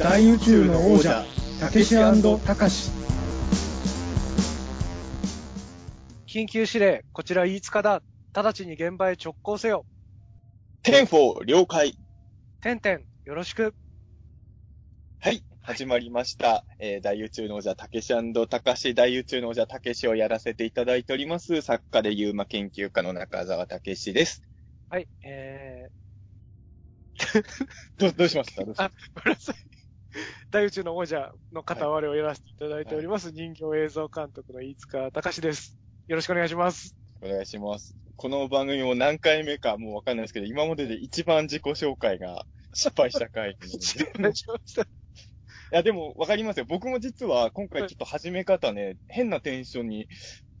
大宇宙の王者たけしたかし緊急指令、こちら飯塚だ。直ちに現場へ直行せよ。 ten-four 了解。てんてん、よろしく。はい。始まりました。えー大宇宙の王者、たけしたかし、大宇宙の王者、たけしをやらせていただいております。作家で UMA 研究家の中澤たけしです。はい、えどう、どうしました？どうしましあー、ごめんなさい。大宇宙の王者の片割れをやらせていただいております、人形映像監督の飯塚隆です。よろしくお願いします。たお願いします。この番組も何回目かもうわかんないですけど、今までで一番自己紹介が失敗した回。いお願いしました。や、でもわかりますよ。僕も実は今回ちょっと始め方ね、変なテンションに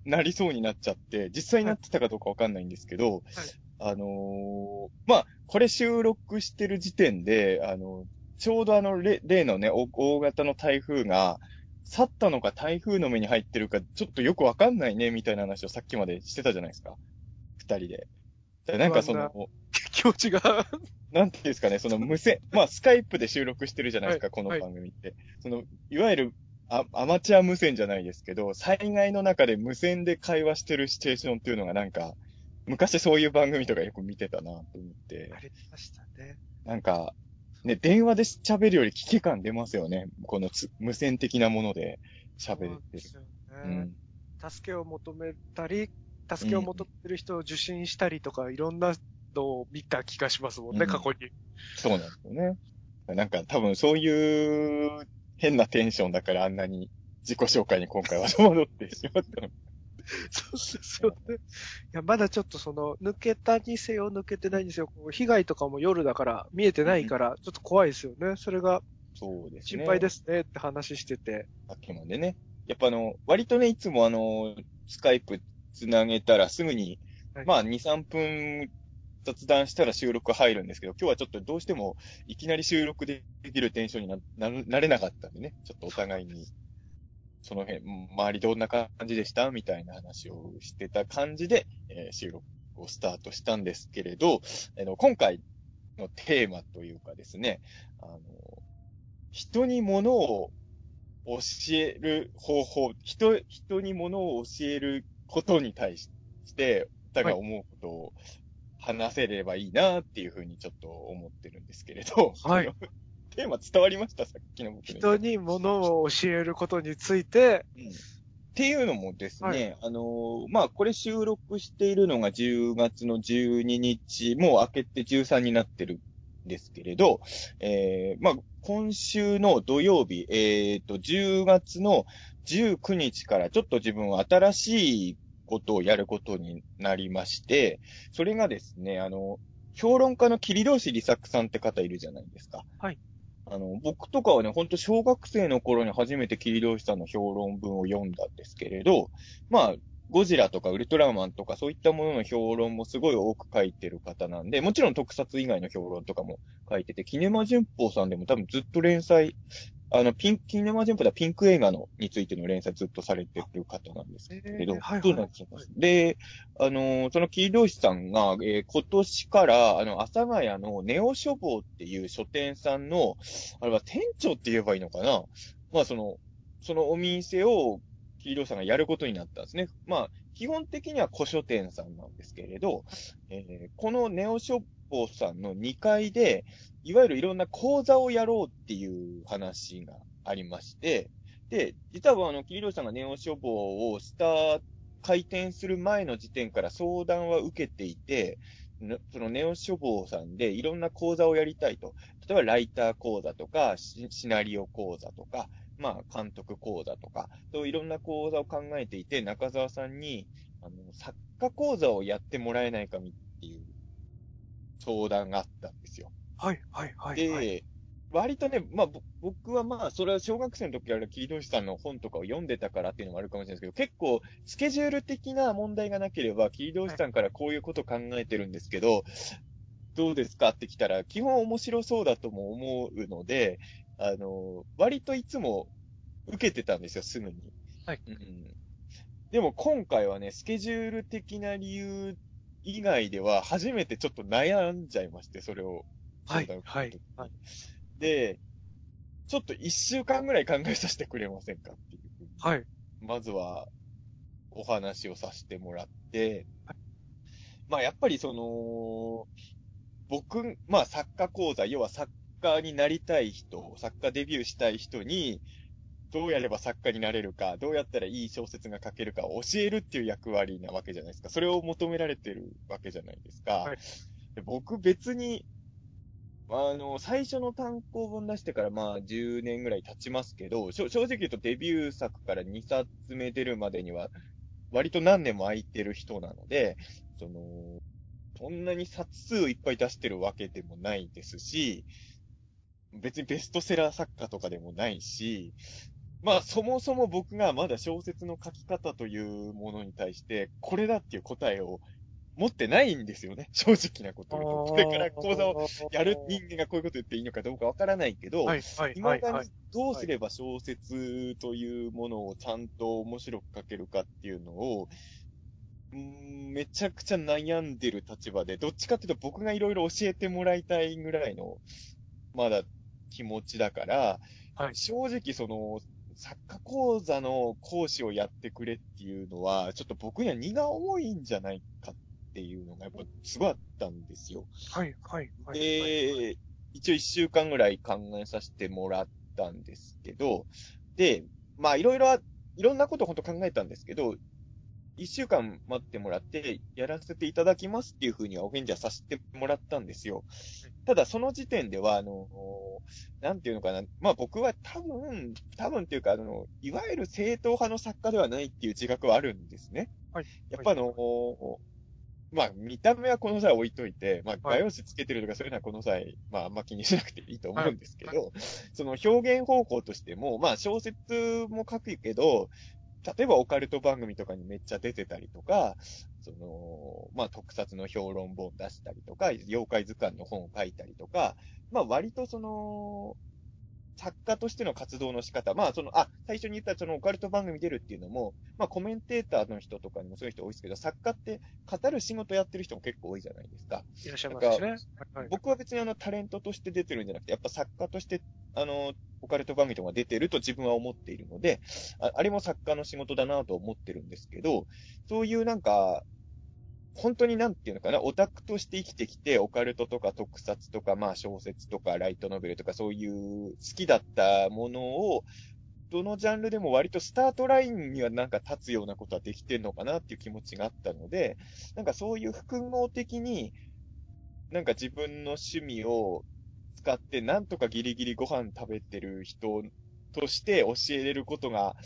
なりそうになっちゃって、実際になってたかどうかわかんないんですけど、あのーまあ、これ収録してる時点で、あの、ちょうどあの、例例のね、大大型の台風が、去ったのか台風の目に入ってるか、ちょっとよくわかんないね、みたいな話をさっきまでしてたじゃないですか。二人で。でなんかその、気持ちが。なんていうんですかね、その 無線、まあ、スカイプで収録してるじゃないですか、はいこの番組って。その、いわゆるあ、アマチュア無線じゃないですけど、災害の中で無線で会話してるシチュエーションっていうのがなんか、昔そういう番組とかよく見てたなと思ってあ、りましたね。なんか、ね、電話で喋るより危機感出ますよね。このつ無線的なもので喋ってる。うね。ん。助けを求めたり、助けを求めてる人を受診したりとか、いろんなのを見た気がしますもんね、うん過去に。そうなんですよね。なんか多分そういう変なテンションだからあんなに自己紹介に今回は戸惑ってしまったの そうですよね。いや、まだちょっとその、抜けたにせよ、抜けてないにせよ、こう被害とかも夜だから、見えてないから、ちょっと怖いですよね。それがそうですね。心配ですねって話してて。さっきまでね。やっぱあの、割とね、いつもあの、スカイプつなげたらすぐに、はいまあ2、3分雑談したら収録入るんですけど、今日はちょっとどうしてもいきなり収録できるテンションになななれなかったんでね、ちょっとお互いに、その辺、周りどんな感じでした？みたいな話をしてた感じで、えー収録をスタートしたんですけれど、あの今回のテーマというかですね、あの、人に物を教える方法、人、人に物を教えることに対して、お互い。思うことを話せればいいなっていうふうにちょっと思ってるんですけれど、はい テーマ伝わりました？さっきの僕の。人に物を教えることについて、うんっていうのもですね、はいあのーまあ、これ収録しているのが10月の12日、もう明けて13になってるんですけれど、えー、まあ、今週の土曜日、えっ、と、10月の19日からちょっと自分は新しいことをやることになりまして、それがですね、あの、評論家の桐通理作さんって方いるじゃないですか。はい。あの、僕とかはね、ほんと小学生の頃に初めて桐通さんの評論文を読んだんですけれど、まあ、ゴジラとかウルトラマンとかそういったものの評論もすごい多く書いてる方なんで、もちろん特撮以外の評論とかも書いてて、キネマ旬報さんでも多分ずっと連載、あの、ピン、キネマ旬報ではピンク映画のについての連載ずっとされてる方なんですけれど、えーはいはい。そうなんです。よで、あのーその桐通さんが、えー今年から、あの、阿佐ヶ谷のネオ書房っていう書店さんの、あれは店長って言えばいいのかな？まあ、その、そのお店を、桐通さんがやることになったんですね。まあ、基本的には古書店さんなんですけれど、えーこのネオ書房さんの2階で、いわゆるいろんな講座をやろうっていう話がありまして、で、実はあの、桐通さんがネオ書房をスター、開店する前の時点から相談は受けていて、そのネオ書房さんでいろんな講座をやりたいと。例えばライター講座とか、シナリオ講座とか、まあ監督講座とか、そういろんな講座を考えていて、中澤さんに、あの、作家講座をやってもらえないかみっていう相談があったんですよ。はい、はい、はい。で、はい割とね、まあ、ぼ僕はまあ、それは小学生の時から桐通さんの本とかを読んでたからっていうのもあるかもしれないですけど、結構、スケジュール的な問題がなければ、桐通さんからこういうこと考えてるんですけど、どうですかって来たら、基本面白そうだとも思うので、あの、割といつも受けてたんですよ、すぐに。はいうん。でも今回はね、スケジュール的な理由以外では、初めてちょっと悩んじゃいまして、それを。はいはいはいで、ちょっと一週間ぐらい考えさせてくれませんかっていう。はい。まずは、お話をさせてもらって、まあやっぱりその、僕、まあ作家講座、要は作家になりたい人、作家デビューしたい人に、どうやれば作家になれるか、どうやったらいい小説が書けるかを教えるっていう役割なわけじゃないですか。それを求められてるわけじゃないですか。はいで僕別に、あの、最初の単行本出してからまあ10年ぐらい経ちますけど、正直言うとデビュー作から2冊目出るまでには、割と何年も空いてる人なので、その、そんなに冊数いっぱい出してるわけでもないですし、別にベストセラー作家とかでもないし、まあそもそも僕がまだ小説の書き方というものに対して、これだっていう答えを持ってないんですよね。正直なこと言うと。これから講座をやる人間がこういうこと言っていいのかどうかわからないけど、はい、はい、だに。どうすれば小説というものをちゃんと面白く書けるかっていうのを、んめちゃくちゃ悩んでる立場で、どっちかっていうと僕がいろいろ教えてもらいたいぐらいの、まだ気持ちだから、はい正直その、作家講座の講師をやってくれっていうのは、ちょっと僕には荷が重いんじゃないかっていうのがやっぱすごいあったんですよ。はい、はい、はい。で、一応一週間ぐらい考えさせてもらったんですけど、で、まあいろいろあ、いろんなこと本当考えたんですけど、一週間待ってもらって、やらせていただきますっていうふうにはお返事はさせてもらったんですよ。ただその時点では、あの、なんていうのかな、まあ僕は多分、多分っていうか、あの、いわゆる正統派の作家ではないっていう自覚はあるんですね。はい。やっぱあの、まあ、見た目はこの際置いといて、まあ、はい画用紙つけてるとかそういうのはこの際、まあ、あんま気にしなくていいと思うんですけど、はその表現方法としても、まあ、小説も書くけど、例えばオカルト番組とかにめっちゃ出てたりとか、その、まあ、特撮の評論本出したりとか、妖怪図鑑の本を書いたりとか、まあ、割とその、作家としての活動の仕方、まあ、その、あ、最初に言ったそのオカルト番組出るっていうのも、まあ、コメンテーターの人とかにもそういう人多いですけど、作家って語る仕事やってる人も結構多いじゃないですか。いらっしゃいますしね。僕は別にあの、タレントとして出てるんじゃなくて、やっぱ作家として、あの、オカルト番組とか出てると自分は思っているので、ああれも作家の仕事だなと思ってるんですけど、そういうなんか、本当になんていうのかな、オタクとして生きてきて、オカルトとか特撮とか、まあ小説とかライトノベルとかそういう好きだったものを、どのジャンルでも割とスタートラインにはなんか立つようなことはできてんのかなっていう気持ちがあったので、なんかそういう複合的に、なんか自分の趣味を使ってなんとかギリギリご飯食べてる人として教えれることが、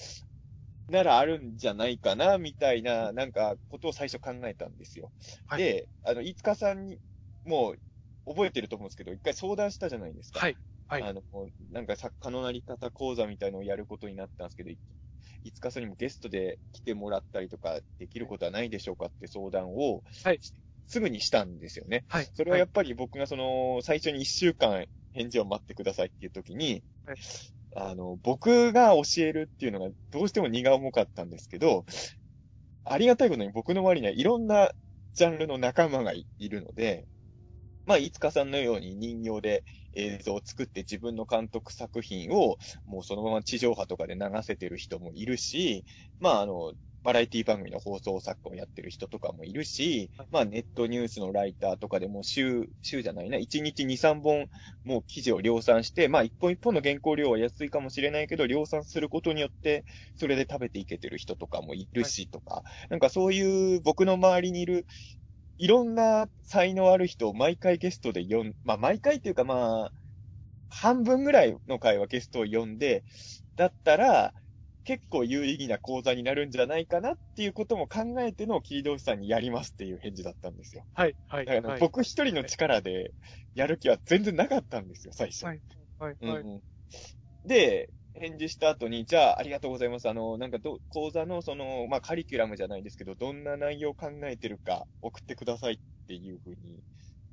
ならあるんじゃないかな、みたいな、なんか、ことを最初考えたんですよ。はいで、あの、飯塚さんに、もう、覚えてると思うんですけど、一回相談したじゃないですか。はい。はい。あの、なんか作家のなり方講座みたいのをやることになったんですけど、いいつかさんにもゲストで来てもらったりとかできることはないでしょうかって相談を、はいすぐにしたんですよね。はい。それはやっぱり僕がその、最初に一週間返事を待ってくださいっていう時に、はいあの、僕が教えるっていうのがどうしても荷が重かったんですけど、ありがたいことに僕の周りにはいろんなジャンルの仲間がいるので、まあ、いつかさんのように人形で映像を作って自分の監督作品をもうそのまま地上波とかで流せてる人もいるし、まあ、あの、バラエティ番組の放送作家をやってる人とかもいるし、まあネットニュースのライターとかでも週、週じゃないな、1日2、3本もう記事を量産して、まあ一本一本の原稿料は安いかもしれないけど、量産することによって、それで食べていけてる人とかもいるしとか、なんかそういう僕の周りにいる、いろんな才能ある人を毎回ゲストで呼ん、まあ毎回っていうかまあ、半分ぐらいの回はゲストを呼んで、だったら、結構有意義な講座になるんじゃないかなっていうことも考えての切通さんにやりますっていう返事だったんですよ。はい。はい。だからはい。僕一人の力でやる気は全然なかったんですよ、最初。はい。はい。はい。うんうんで、返事した後に、じゃあ、ありがとうございます。あの、なんかど、講座のその、まあ、カリキュラムじゃないですけど、どんな内容を考えてるか送ってくださいっていうふうに、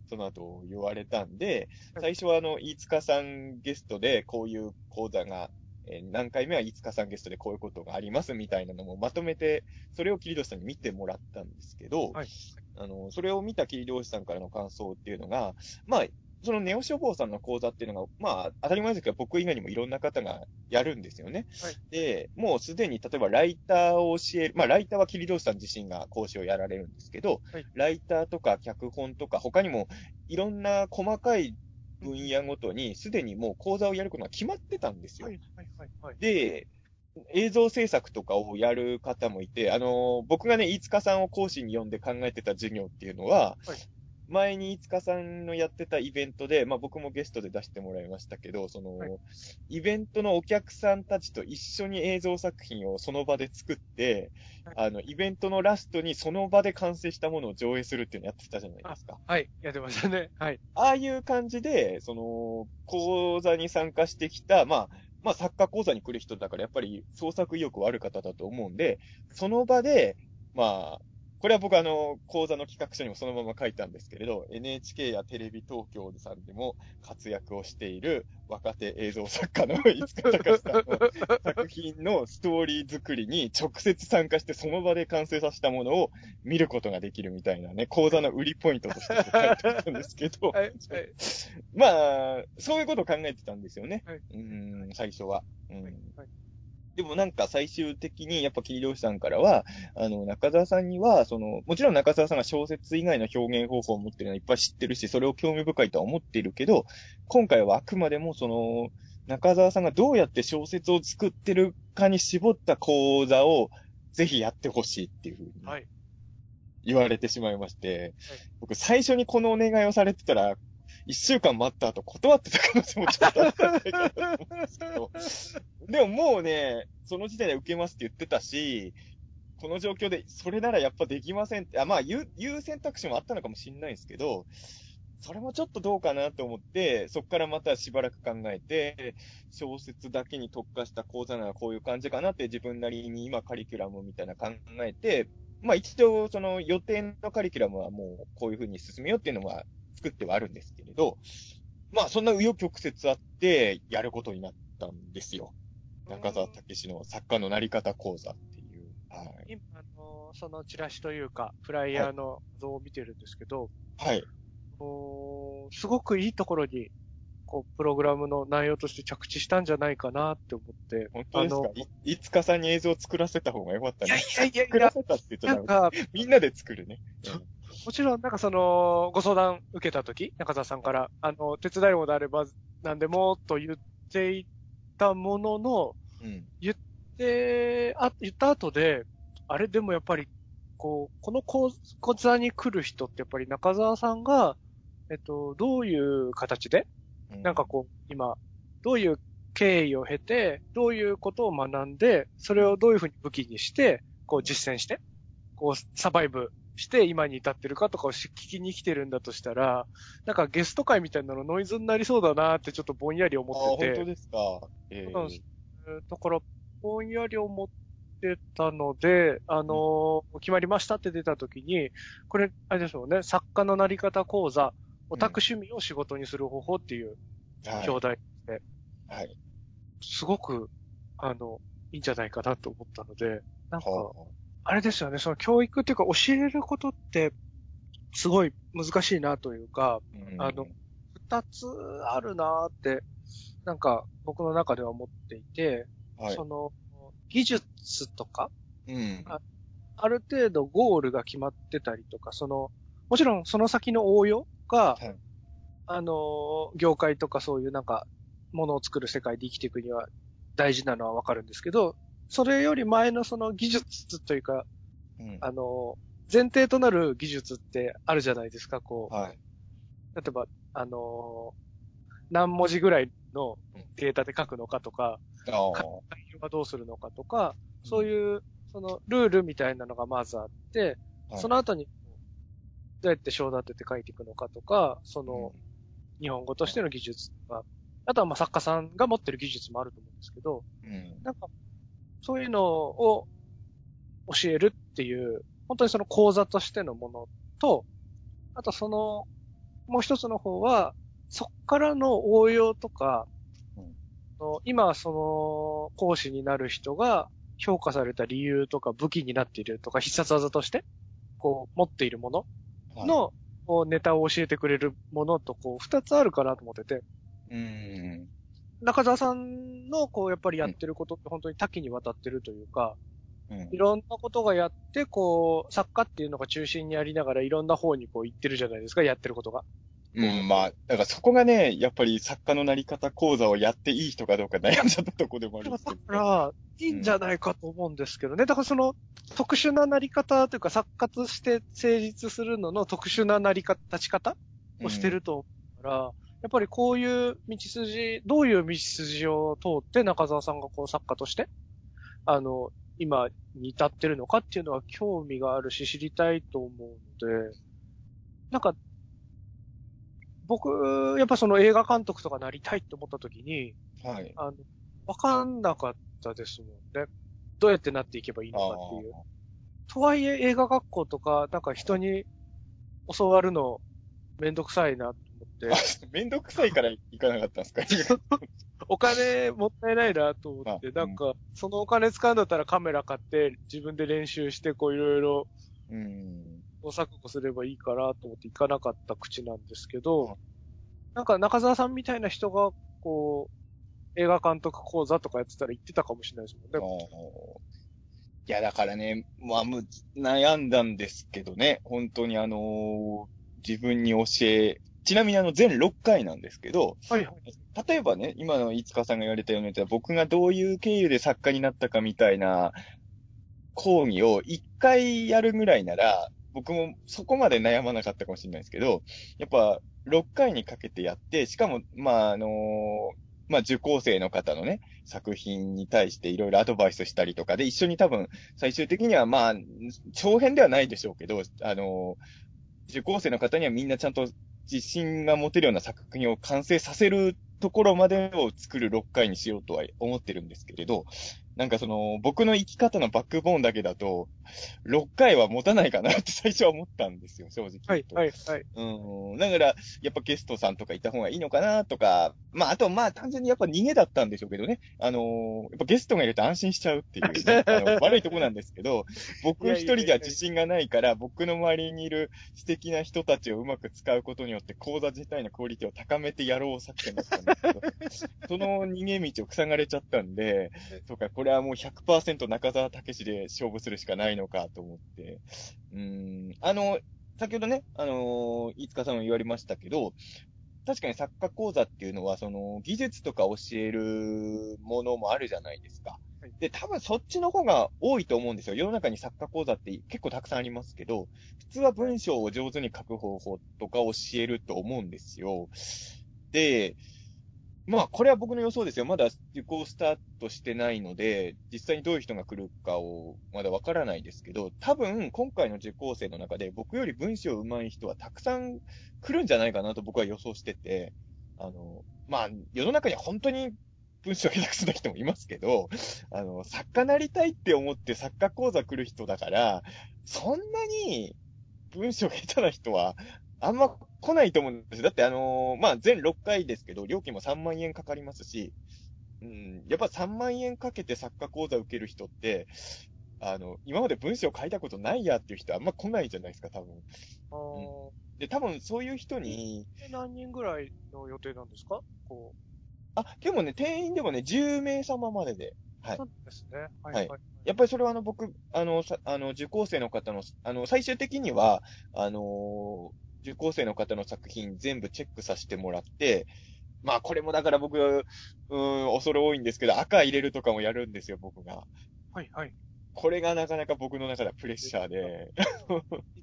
その後言われたんで、はい最初はあの、飯塚さんゲストで、こういう講座が、えー何回目は飯塚さんゲストでこういうことがありますみたいなのもまとめて、それを桐戸さんに見てもらったんですけど、はい。あの、それを見た桐戸さんからの感想っていうのが、まあ、そのネオ書房さんの講座っていうのが、まあ、当たり前ですけど、僕以外にもいろんな方がやるんですよね。はい。で、もうすでに、例えばライターを教える、まあ、ライターは桐堂さん自身が講師をやられるんですけど、はい。ライターとか脚本とか、他にもいろんな細かい分野ごとに、すでにもう講座をやることが決まってたんですよ。はい、はい、はい、はい。で、映像制作とかをやる方もいて、あの、僕がね、飯塚さんを講師に呼んで考えてた授業っていうのは、はい前に飯塚さんのやってたイベントで、まあ僕もゲストで出してもらいましたけど、その、はいイベントのお客さんたちと一緒に映像作品をその場で作って、はいあの、イベントのラストにその場で完成したものを上映するっていうのをやってたじゃないですか。はい、やってましたね。はい。ああいう感じで、その、講座に参加してきた、まあ、まあ、作家講座に来る人だから、やっぱり創作意欲はある方だと思うんで、その場で、まあ、これは僕あの、講座の企画書にもそのまま書いたんですけれど、NHK やテレビ東京さんでも活躍をしている若手映像作家の飯塚隆さんの作品のストーリー作りに直接参加してその場で完成させたものを見ることができるみたいなね、講座の売りポイントとして書いてあったんですけど、はい、はい。まあ、そういうことを考えてたんですよね。はいうん、最初は。うんでもなんか最終的に、やっぱ桐漁師さんからは、あの、中澤さんには、その、もちろん中澤さんが小説以外の表現方法を持ってるのはいっぱい知ってるし、それを興味深いとは思っているけど、今回はあくまでもその、中澤さんがどうやって小説を作ってるかに絞った講座を、ぜひやってほしいっていうふうにはい。言われてしまいまして、僕最初にこのお願いをされてたら、一週間待った後断ってた可能性もちょっとあったんじゃないかなと思うんですけど、でももうね、その時点で受けますって言ってたし、この状況で、それならやっぱできませんって、あまあ言う、言う選択肢もあったのかもしれないですけど、それもちょっとどうかなと思って、そこからまたしばらく考えて、小説だけに特化した講座ならこういう感じかなって自分なりに今カリキュラムみたいな考えて、まあ一応その予定のカリキュラムはもうこういう風に進めようっていうのは作ってはあるんですけれど、まあそんな紆余曲折あってやることになったんですよ。中澤武史の作家のなり方講座っていう。はい。今、あの、そのチラシというか、フライヤーの像を見てるんですけど、はい。おーすごくいいところに、こう、プログラムの内容として着地したんじゃないかなって思って。本当ですか？あのい、いつかさんに映像を作らせた方がよかったいやね。いやいやいや、作らせたって言っちゃダメ。なんか、みんなで作るね。もちろん、なんかその、ご相談受けたとき、中澤さんから、あの、手伝いもであれば、何でもと言っていたものの、うん。で、あ、言った後で、あれでもやっぱり、こう、この講講座に来る人ってやっぱり中澤さんが、えっと、どういう形で、うんなんかこう、今、どういう経緯を経て、どういうことを学んで、それをどういうふうに武器にして、こう実践して、こうサバイブして今に至ってるかとかをし聞きに来てるんだとしたら、なんかゲスト会みたいなのノイズになりそうだなってちょっとぼんやりあ、思ってて。本当ですか？ええ。ーだから、ぼんやり思ってたので、あのー決まりましたって出た時に、これ、あれでしょうね、作家のなり方講座、オタク趣味を仕事にする方法っていうはい。表題、はい。すごく、あの、いいんじゃないかなと思ったので、なんか、はあれですよね、その教育っていうか教えることって、すごい難しいなというか、ああの、二つあるなって、なんか僕の中では思っていて、はいそ。の、技術とか、うん。あある程度ゴールが決まってたりとか、その、もちろんその先の応用が、はいあの、業界とかそういうなんか、ものを作る世界で生きていくには大事なのはわかるんですけど、それより前のその技術というか、うんあの、前提となる技術ってあるじゃないですか、こう。はい。例えば、あの、何文字ぐらいのデータで書くのかとか。内容はどうするのかとか、そうういう、その、ルールみたいなのがまずあって、はいその後に、どうやって章立てて書いていくのかとか、その、日本語としての技術とか、あとはまあ作家さんが持ってる技術もあると思うんですけど、うん。なんか、そういうのを教えるっていう、本当にその講座としてのものと、あとその、もう一つの方は、そっからの応用とか、今その講師になる人が評価された理由とか武器になっているとか必殺技として、こう持っているものはい、のネタを教えてくれるものと、こう、二つあるかなと思ってて、うん。中澤さんの、こう、やっぱりやってることって本当に多岐にわたってるというか、うんいろんなことがやって、こう、作家っていうのが中心にありながら、いろんな方にこう行ってるじゃないですか、やってることが。うん、まあ、だからそこがね、やっぱり作家のなり方講座をやっていい人かどうか悩んじゃったとこでもあるんだですけど、から、いいんじゃないかと思うんですけどね。だからその、特殊ななり方というか、作家として成立するのの特殊ななり方、立ち方をしてると思うから、やっぱりこういう道筋、どういう道筋を通って中澤さんがこう作家として、あの、今に至ってるのかっていうのは興味があるし知りたいと思うので、なんか、僕、やっぱその映画監督とかなりたいって思った時に、うん。はい。あの、わかんなかったですもんね。どうやってなっていけばいいのかっていう。とはいえ映画学校とか、なんか人に教わるのめんどくさいなて、めんどくさいから行かなかったんですか？お金もったいないなと思って、あなんか、そのお金使うんだったらカメラ買って自分で練習してこういろいろうん。錯誤すればいいかなと思って行かなかった口なんですけど、なんか中澤さんみたいな人が、こう、映画監督講座とかやってたら行ってたかもしれないですもんね。いや、だからね、まあ、む、悩んだんですけどね、本当にあのー自分に教え、ちなみにあの、全6回なんですけど、はいはい。例えばね、今のいつかさんが言われたように、僕がどういう経由で作家になったかみたいな講義を1回やるぐらいなら、僕もそこまで悩まなかったかもしれないですけど、やっぱ6回にかけてやって、しかも、まあ、あのーまあ、受講生の方のね、作品に対していろいろアドバイスしたりとかで、一緒に多分、最終的にはまあ、長編ではないでしょうけど、あのー受講生の方にはみんなちゃんと自信が持てるような作品を完成させるところまでを作る6回にしようとは思ってるんですけれど、なんかその、僕の生き方のバックボーンだけだと、6回は持たないかなって最初は思ったんですよ、正直はい。はいはい。うん。だから、やっぱゲストさんとかいた方がいいのかなとか、まあ、あと、まあ、単純にやっぱ逃げだったんでしょうけどね。あのーやっぱゲストがいると安心しちゃうっていう、ね、あの悪いとこなんですけど、僕一人では自信がないから、僕の周りにいる素敵な人たちをうまく使うことによって、講座自体のクオリティを高めてやろう作戦だったんですその逃げ道を塞がれちゃったんで、そうか、これはもう100%中澤武史で勝負するしかないのかと思って。うーん。あの、先ほどね、あのー、飯塚さんも言われましたけど、確かに作家講座っていうのは、その、技術とか教えるものもあるじゃないですかはい。で、多分そっちの方が多いと思うんですよ。世の中に作家講座って結構たくさんありますけど、普通は文章を上手に書く方法とか教えると思うんですよ。で、まあ、これは僕の予想ですよ。まだ受講スタートしてないので、実際にどういう人が来るかをまだわからないですけど、多分、今回の受講生の中で僕より文章上手い人はたくさん来るんじゃないかなと僕は予想してて、あの、まあ、世の中には本当に文章下手くそな人もいますけど、あの、作家なりたいって思って作家講座来る人だから、そんなに文章下手な人はあんま来ないと思うんですよ。だってあのーまあ、全6回ですけど、料金も3万円かかりますし、うん、やっぱ3万円かけて作家講座受ける人って、あの、今まで文章書いたことないやっていう人はあんま来ないじゃないですか、多分。あーで、多分そういう人に、で何人ぐらいの予定なんですか？こあ、でもね、定員でもね、10名様までで。う。はいそうですね。はいはいはい。やっぱりそれはあの、僕、あの、さあの、受講生の方の、あの、最終的には、あのー受講生の方の作品全部チェックさせてもらって、まあこれもだから僕、うーん、恐れ多いんですけど、赤入れるとかもやるんですよ、僕が。はいはい。これがなかなか僕の中ではプレッシャーで、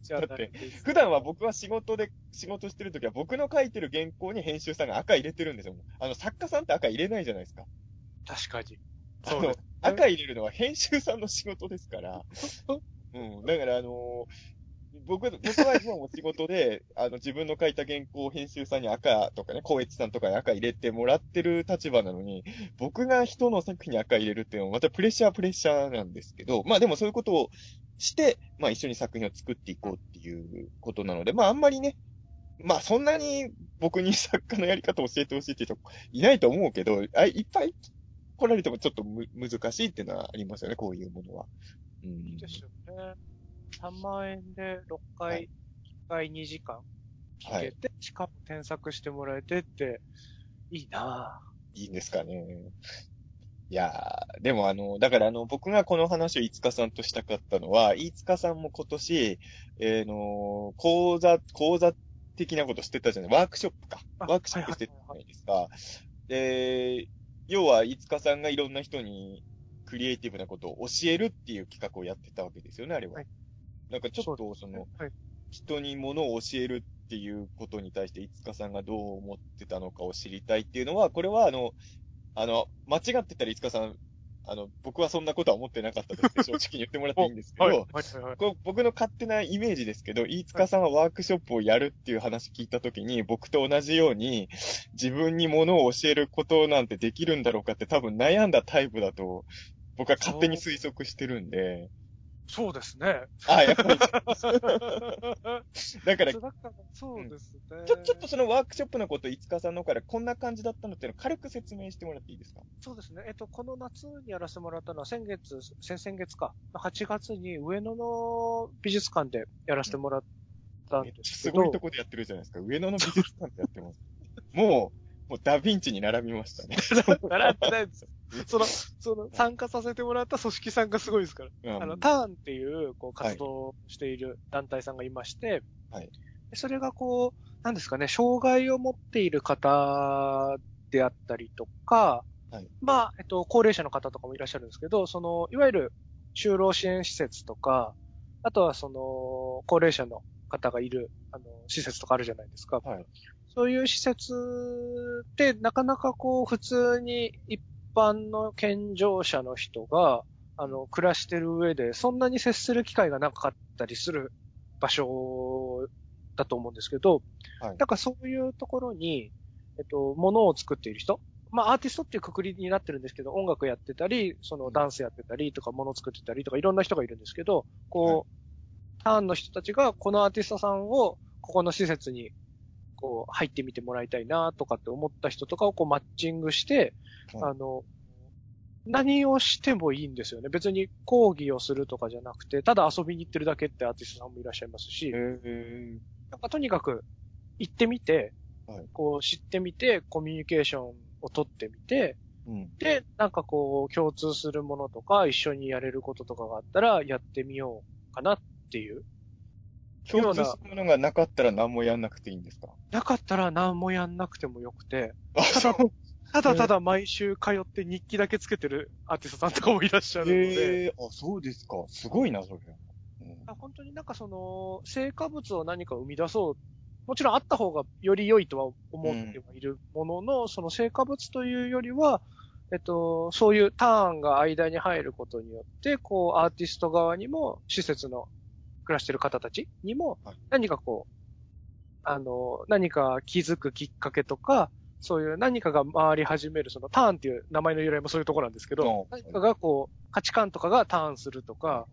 だって普段は僕は仕事で、仕事してるときは僕の書いてる原稿に編集さんが赤入れてるんですよ。あの、作家さんって赤入れないじゃないですか。確かに。そうです、赤入れるのは編集さんの仕事ですから。うん。だから、あのー僕、僕は今も仕事で、あの、自分の書いた原稿を編集さんに赤とかね、光悦さんとかに赤入れてもらってる立場なのに、僕が人の作品に赤入れるっていうのはまたプレッシャープレッシャーなんですけど、まあでもそういうことをして、まあ一緒に作品を作っていこうっていうことなので、まああんまりね、まあそんなに僕に 作家のやり方を教えてほしいって人いないと思うけど、あいっぱい来られてもちょっとむ難しいっていうのはありますよね、こういうものは。うん。いいですよね。3万円で6回、はい1回2時間聞けて、しかも添削してもらえてって、いいないいんですかね。いやー、でもあの、だからあの、僕がこの話を飯塚さんとしたかったのは、飯塚さんも今年、えーの、講座、講座的なことしてたじゃない、ワークショップか。あワークショップしてたじゃないですか。で、要は飯塚さんがいろんな人にクリエイティブなことを教えるっていう企画をやってたわけですよね、あれは。はいなんかちょっとその、はい。人に物を教えるっていうことに対して、いつかさんがどう思ってたのかを知りたいっていうのは、これはあの、あの、間違ってたらいつかさん、あの、僕はそんなことは思ってなかったです 正直に言ってもらっていいんですけど、はい、はい、はい。僕の勝手なイメージですけど、飯塚さんはワークショップをやるっていう話聞いたときに、僕と同じように、自分に物を教えることなんてできるんだろうかって多分悩んだタイプだと、僕は勝手に推測してるんで、そうですね。あ、やっぱり、だからそうですね。ちょ、ちょっとそのワークショップのこと、いつかさんのからこんな感じだったのっていうのを軽く説明してもらっていいですか？そうですね。えっと、この夏にやらせてもらったのは先月、先々月か。8月に上野の美術館でやらせてもらったんですけど。すごいとこでやってるじゃないですか。上野の美術館でやってます。もう、もうダヴィンチに並びましたね。習ってないんですよ。その、その、参加させてもらった組織さんがすごいですから。うん。あの、ターンっていう、こう、活動をしている団体さんがいまして、はい。でそれがこう、なんですかね、障害を持っている方であったりとか、はい。まあ、えっと、高齢者の方とかもいらっしゃるんですけど、その、いわゆる就労支援施設とか、あとはその、高齢者の方がいる、あの、施設とかあるじゃないですか。はい。そういう施設って、なかなかこう、普通に一般の健常者の人が、あの、暮らしてる上で、そんなに接する機会がなかったりする場所だと思うんですけど、はい。だからそういうところに、えっと、物を作っている人、まあ、アーティストっていうくくりになってるんですけど、音楽やってたり、そのダンスやってたりとか、物作ってたりとか、いろんな人がいるんですけど、こう、ターンの人たちが、このアーティストさんを、ここの施設に、こう、入ってみてもらいたいな、とかって思った人とかをこう、マッチングして、はいあの、何をしてもいいんですよね。別に講義をするとかじゃなくて、ただ遊びに行ってるだけってアーティストさんもいらっしゃいますし、へなんかとにかく行ってみて、はいこう知ってみて、コミュニケーションを取ってみて、うん。で、なんかこう共通するものとか一緒にやれることとかがあったらやってみようかなっていう。共通するものがなかったら何もやんなくていいんですか？なかったら何もやんなくてもよくて、あ、そう。ただただ毎週通って日記だけつけてるアーティストさんとかもいらっしゃるので、へえ、あ、そうですか。すごいな、それ。うん本当になんかその、成果物を何か生み出そう。もちろんあった方がより良いとは思ってはいるものの、その成果物というよりは、えっと、そういうターンが間に入ることによって、こう、アーティスト側にも、施設の暮らしてる方たちにもはい、何かこう、あの、何か気づくきっかけとか、そういう何かが回り始める、そのターンっていう名前の由来もそういうところなんですけど、うん何かがこう、価値観とかがターンするとか、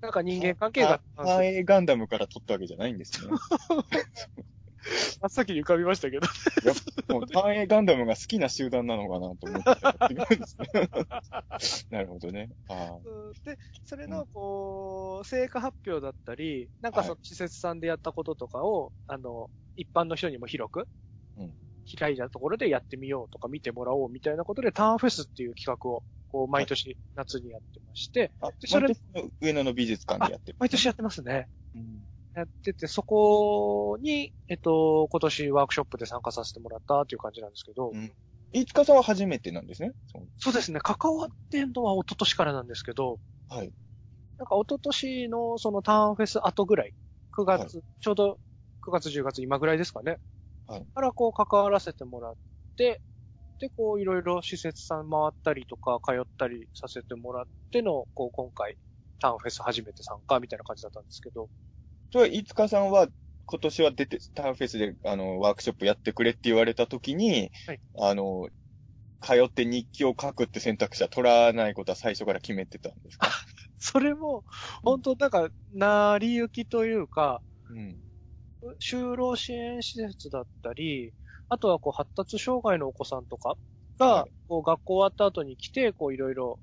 なんか人間関係がターンする。ガンダムから取ったわけじゃないんですね。真っ先に浮かびましたけど。いや、もう、単影ガンダムが好きな集団なのかなと思って。なるほどね。あで、それの、こう、成果発表だったり、なんかその施設さんでやったこととかを、あの、一般の人にも広く、うん開いたところでやってみようとか見てもらおうみたいなことで、ターンフェスっていう企画を、こう、毎年夏にやってまして、それ上野の美術館でやってる。毎年やってますね。うんやってて、そこに、えっと、今年ワークショップで参加させてもらったっていう感じなんですけど、うん。飯塚さんは初めてなんですね？そう。そうですね、関わってんのは一昨年からなんですけど、はい。なんか一昨年のそのターンフェス後ぐらい、9月、ちょうど9月10月今ぐらいですかね。はい。からこう関わらせてもらって、で、こういろいろ施設さん回ったりとか通ったりさせてもらっての、こう今回ターンフェス初めて参加みたいな感じだったんですけど、それは、飯塚さんは、今年は出て、ターンフェスで、あの、ワークショップやってくれって言われたときに、はい。あの、通って日記を書くって選択肢は取らないことは最初から決めてたんですか？それも、本当なんか、成り行きというか、うん。就労支援施設だったり、あとはこう発達障害のお子さんとかが、はい。こう学校終わった後に来て、こういろいろ、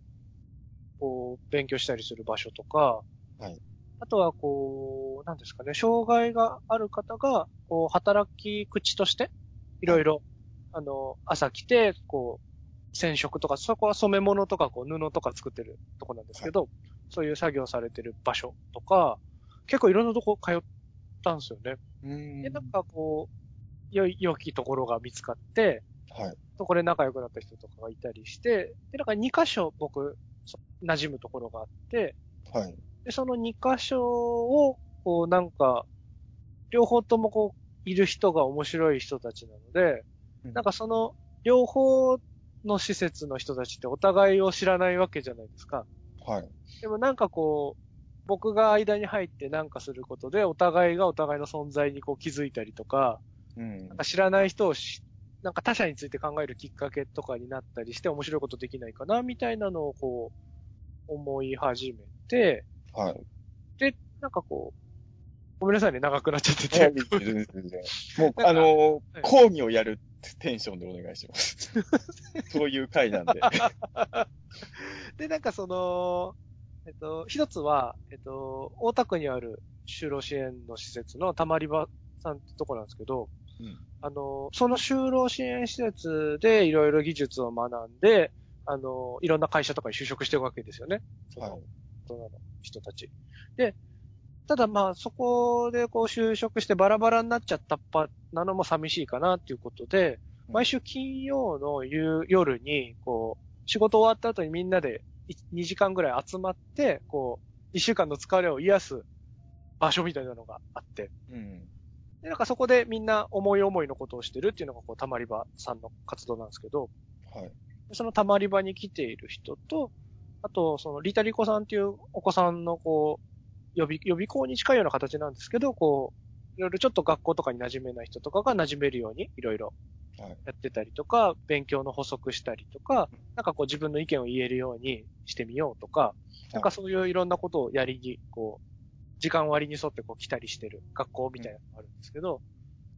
こう勉強したりする場所とか、はい。あとはここう、なんですかね、障害がある方が、こう、働き口として、いろいろ、あの、朝来て、こう、染色とか、そこは染め物とか、こう、布とか作ってるとこなんですけど、そういう作業されてる場所とか、結構いろんなとこ通ったんですよね。うんで、なんかこう、良い、良きところが見つかって、はい。そこで仲良くなった人とかがいたりして、で、なんか2箇所僕、そ馴染むところがあって、はい。で、その2箇所を、こう、なんか、両方ともこう、いる人が面白い人たちなので、なんかその、両方の施設の人たちってお互いを知らないわけじゃないですか。はい。でもなんかこう、僕が間に入ってなんかすることで、お互いがお互いの存在にこう気づいたりとか、うんなんか知らない人をし、なんか他者について考えるきっかけとかになったりして面白いことできないかな、みたいなのをこう、思い始めて、はい。で、なんかこう、ごめんなさいね、長くなっちゃってて。全然全然もう、あの講義をやるテンションでお願いします。そういう回なんで。で、なんかその、えっと、一つは、えっと、大田区にある就労支援の施設のたまり場さんってとこなんですけど、うんあの、その就労支援施設でいろいろ技術を学んで、あの、いろんな会社とかに就職してるわけですよね。そのはい。大人の人たち。で、ただまあそこでこう就職してバラバラになっちゃったっぱなのも寂しいかなっていうことで、うん毎週金曜の夕夜に、こう、仕事終わった後にみんなで2時間ぐらい集まって、こう、1週間の疲れを癒す場所みたいなのがあって、うん。で、なんかそこでみんな思い思いのことをしてるっていうのがこう、たまり場さんの活動なんですけど、はい。そのたまり場に来ている人と、あと、そのリタリコさんっていうお子さんのこう、予備、予備校に近いような形なんですけど、こう、いろいろちょっと学校とかに馴染めない人とかが馴染めるようにいろいろはい。やってたりとか、勉強の補足したりとか、なんかこう自分の意見を言えるようにしてみようとか、なんかそういういろんなことをやりに、こう、時間割に沿ってこう来たりしてる学校みたいなのがあるんですけど、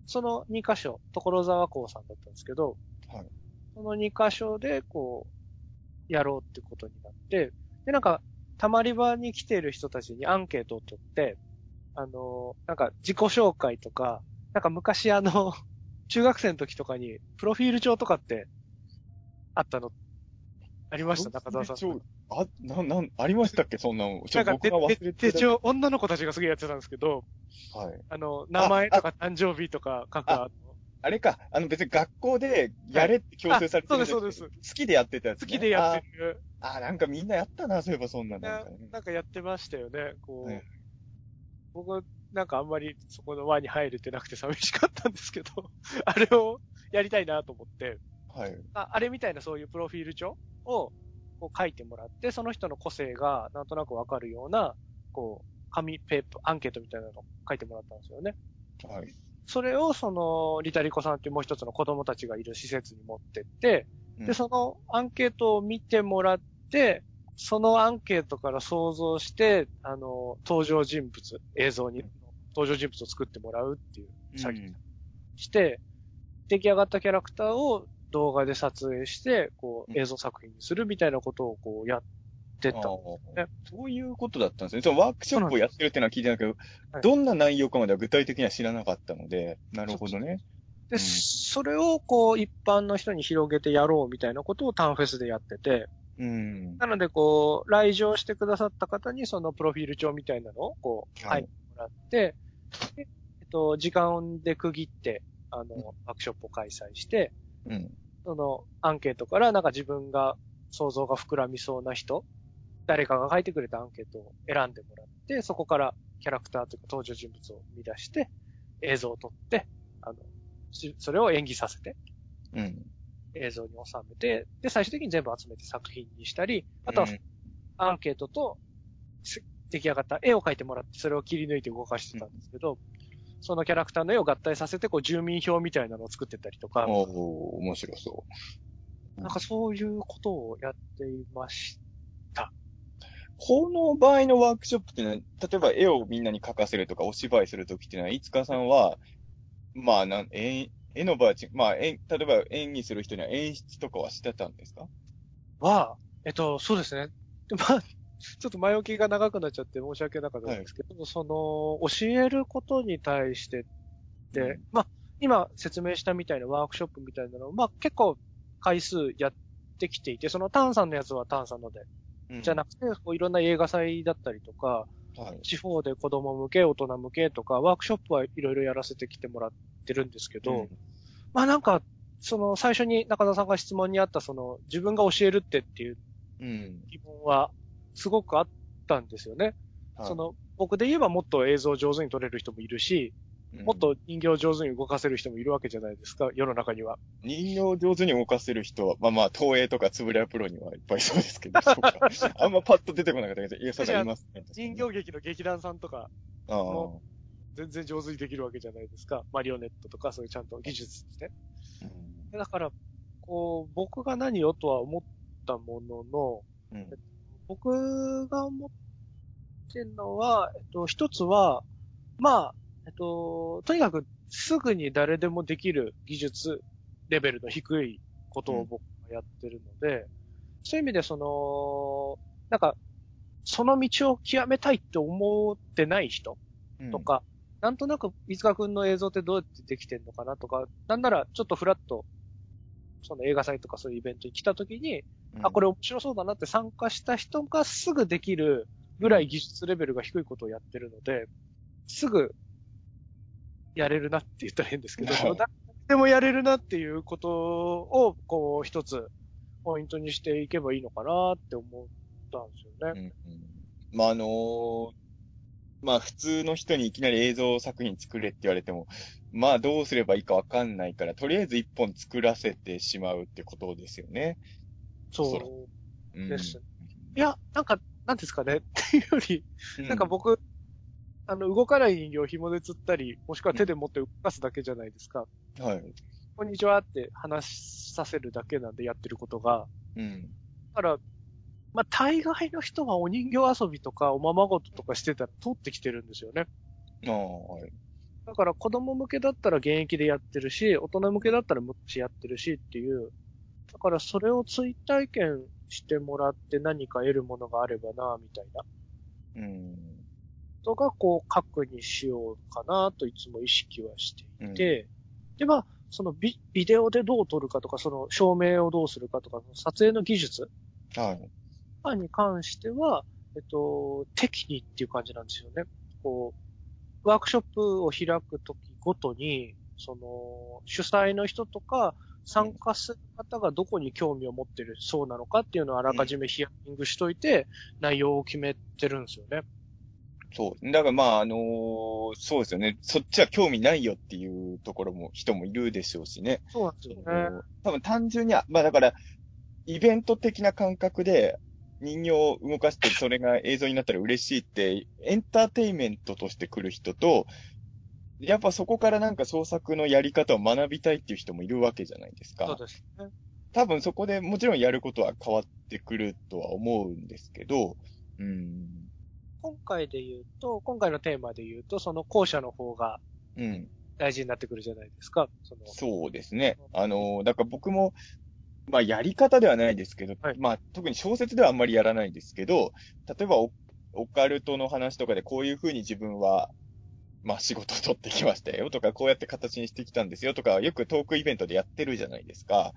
その2箇所、所沢校さんだったんですけど、はい。その2箇所でこう、やろうってことになって、で、なんか、たまり場に来ている人たちにアンケートを取って、あの、なんか自己紹介とか、なんか昔あの、中学生の時とかに、プロフィール帳とかって、あったの、ありました中澤さん。あ、なん、なん、ありましたっけ？そんなの。ちょなんか僕が忘れてた。手帳、女の子たちがすげえやってたんですけど、はい。あの、名前とか誕生日とか書くあのあれか、あの別に学校でやれって強制されてるんじゃなくてあそうです好きでやってたやつ、ね。好きでやってる。あーあー、なんかみんなやったな、そういえばそんななんかね。なんかやってましたよね。こう、はい僕、なんかあんまりそこの輪に入れてなくて寂しかったんですけど、あれをやりたいなと思って、はい。ああれみたいなそういうプロフィール帳をこう書いてもらって、その人の個性がなんとなくわかるような、こう、紙ペープ、アンケートみたいなのを書いてもらったんですよね。はい。それをその、リタリコさんっていうもう一つの子供たちがいる施設に持ってって、うん。で、そのアンケートを見てもらって、そのアンケートから想像して、あの、登場人物、映像に、登場人物を作ってもらうっていう作業をして、出来上がったキャラクターを動画で撮影して、こうん。う、映像作品にするみたいなことをこうやってた。そういうことだったんですね。そのワークショップをやってるっていうのは聞いてないけど、はいどんな内容かまでは具体的には知らなかったので、なるほどね。で、うんそれをこう、一般の人に広げてやろうみたいなことをタンフェスでやってて、うん。なので、こう、来場してくださった方にそのプロフィール帳みたいなのを、こう、はいもらって、でえっと、時間で区切って、あの、ワークショップを開催して、うん。その、アンケートからなんか自分が想像が膨らみそうな人、誰かが書いてくれたアンケートを選んでもらって、そこからキャラクターというか登場人物を生み出して、映像を撮って、あの、しそれを演技させて、うん。映像に収めて、で、最終的に全部集めて作品にしたり、あとはうんアンケートとせ出来上がった絵を描いてもらって、それを切り抜いて動かしてたんですけど、そのキャラクターの絵を合体させて、こう、住民票みたいなのを作ってったりとか、おお面白そう。なんかそういうことをやっていましこの場合のワークショップっていうのは、例えば絵をみんなに描かせるとかお芝居するときっていうのは、いつかさんは、まあ、なん、絵、絵の場合まあ、え例えば演技する人には演出とかはしてたんですか？た。は、えっと、そうですね。で まあ、ちょっと前置きが長くなっちゃって申し訳なかったんですけど、その、教えることに対してって、うんまあ、今説明したみたいなワークショップみたいなのを、まあ結構回数やってきていて、そのタンさんのやつはタンさんので、うんじゃなくて、こういろんな映画祭だったりとか、はい。地方で子供向け、大人向けとか、ワークショップはいろいろやらせてきてもらってるんですけど、うんまあなんか、その最初に中田さんが質問にあったその自分が教えるってっていううん。疑問はすごくあったんですよね。はいその僕で言えばもっと映像上手に撮れる人もいるし、もっ、と人形を上手に動かせる人もいるわけじゃないですか、世の中には。うん人形を上手に動かせる人は、まあまあ、東映とかつぶれやプロにはいっぱいそうですけど、そうかあんまパッと出てこなかったけど、いや、そうか、いますね。人形劇の劇団さんとか。も全然上手にできるわけじゃないですか。マリオネットとかそういうちゃんと技術ですね。うんだから、こう、僕が何をとは思ったものの、うん。僕が思ってるのは、えっと、一つは、まあ、えっと、とにかくすぐに誰でもできる技術レベルの低いことを僕はやってるので、そういう意味でその、なんか、その道を極めたいって思ってない人うん。と、か、なんとなく、飯塚くんの映像ってどうやってできてんのかなとか、なんならちょっとフラッと、その映画祭とかそういうイベントに来た時に、あ、これ面白そうだなって参加した人がすぐできるぐらい技術レベルが低いことをやってるので、すぐやれるなって言ったら変ですけど、はい誰でもやれるなっていうことを、こう、一つポイントにしていけばいいのかなって思ったんですよね。うんうんまあ、あのーまあ、普通の人にいきなり映像作品作れって言われても、まあ、どうすればいいかわかんないから、とりあえず一本作らせてしまうってことですよね。そそううんです。いや、なんか、なんですかね？っていうより、うんなんか僕、あの、動かない人形を紐で釣ったり、もしくは手で持って動かすだけじゃないですか。はい。こんにちはって話させるだけなんでやってることが。うん。だから、まあ、大概の人がお人形遊びとかおままごととかしてたら通ってきてるんですよね。ああ、はい。だから子供向けだったら現役でやってるし、大人向けだったら昔やってるしっていう。だからそれを追体験してもらって何か得るものがあればな、みたいな。うん。ことが、こう、核にしようかなといつも意識はしていて、で、まあ、そのビビデオでどう撮るかとか、その照明をどうするかとか、撮影の技術はい。に関しては、えっと、適宜っていう感じなんですよね。こう、ワークショップを開くときごとに、その、主催の人とか、参加する方がどこに興味を持ってるそうなのかっていうのをあらかじめヒアリングしといて、内容を決めてるんですよね。そう。だからまあ、あのーそうですよね。そっちは興味ないよっていうところも、人もいるでしょうしね。そうなんですよね。多分単純には、まあだから、イベント的な感覚で人形を動かしてそれが映像になったら嬉しいって、エンターテインメントとして来る人と、やっぱそこからなんか創作のやり方を学びたいっていう人もいるわけじゃないですか。そうですね。多分そこでもちろんやることは変わってくるとは思うんですけど、うん。今回で言うと、今回のテーマで言うと、その後者の方がうん。大事になってくるじゃないですか。そのそうですね。あの、だから僕も、まあやり方ではないですけど、はいまあ特に小説ではあんまりやらないですけど、例えばオオカルトの話とかでこういう風に自分は、まあ仕事を取ってきましたよとか、こうやって形にしてきたんですよとか、よくトークイベントでやってるじゃないですか。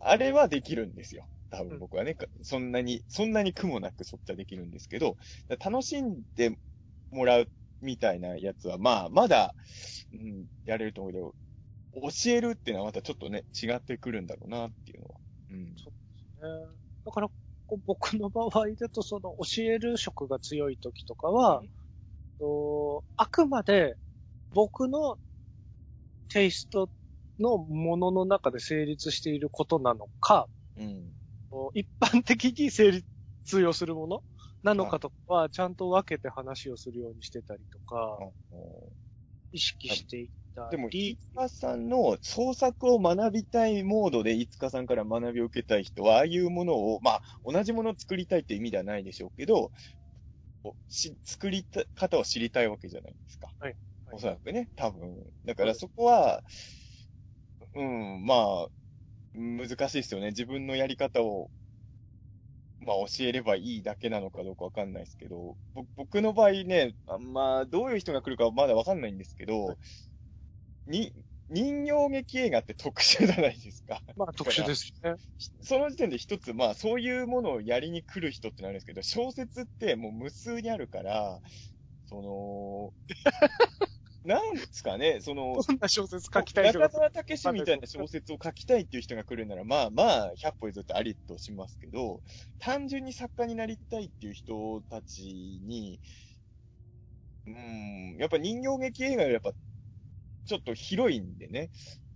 あれはできるんですよ。多分僕はね、そんなに、そんなに苦もなくそっちはできるんですけど、楽しんでもらうみたいなやつは、まあ、まだ、うん、やれると思うけど、教えるっていうのはまたちょっとね、違ってくるんだろうなっていうのは。うん。ねだから、こう僕の場合だと、その教える職が強い時とかは、うんとあくまで僕のテイストのものの中で成立していることなのか、うん。一般的に成立通用するもの？なのかとかは、ちゃんと分けて話をするようにしてたりとか、意識していったり。でも、飯塚さんの創作を学びたいモードで、飯塚さんから学びを受けたい人は、ああいうものを、まあ、同じものを作りたいって意味ではないでしょうけど、し作りた方を知りたいわけじゃないですか。はい。おそらくね、多分。だからそこは、うん、まあ、難しいですよね。自分のやり方をまあ教えればいいだけなのかどうかわかんないですけど、ぼ僕の場合ね、あまあどういう人が来るかはまだわかんないんですけど、に、人形劇映画って特殊じゃないですか。まあ特殊ですね。その時点で一つ、まあそういうものをやりに来る人ってなるんですけど、小説ってもう無数にあるから、その、なんですかね、その、どんな小説書きたい人が中。澤武史みたいな小説を書きたいっていう人が来るなら、まあまあ、100歩譲ってありとしますけど、単純に作家になりたいっていう人たちに、うーん、やっぱ人形劇映画よりやっぱ、ちょっと広いんでね。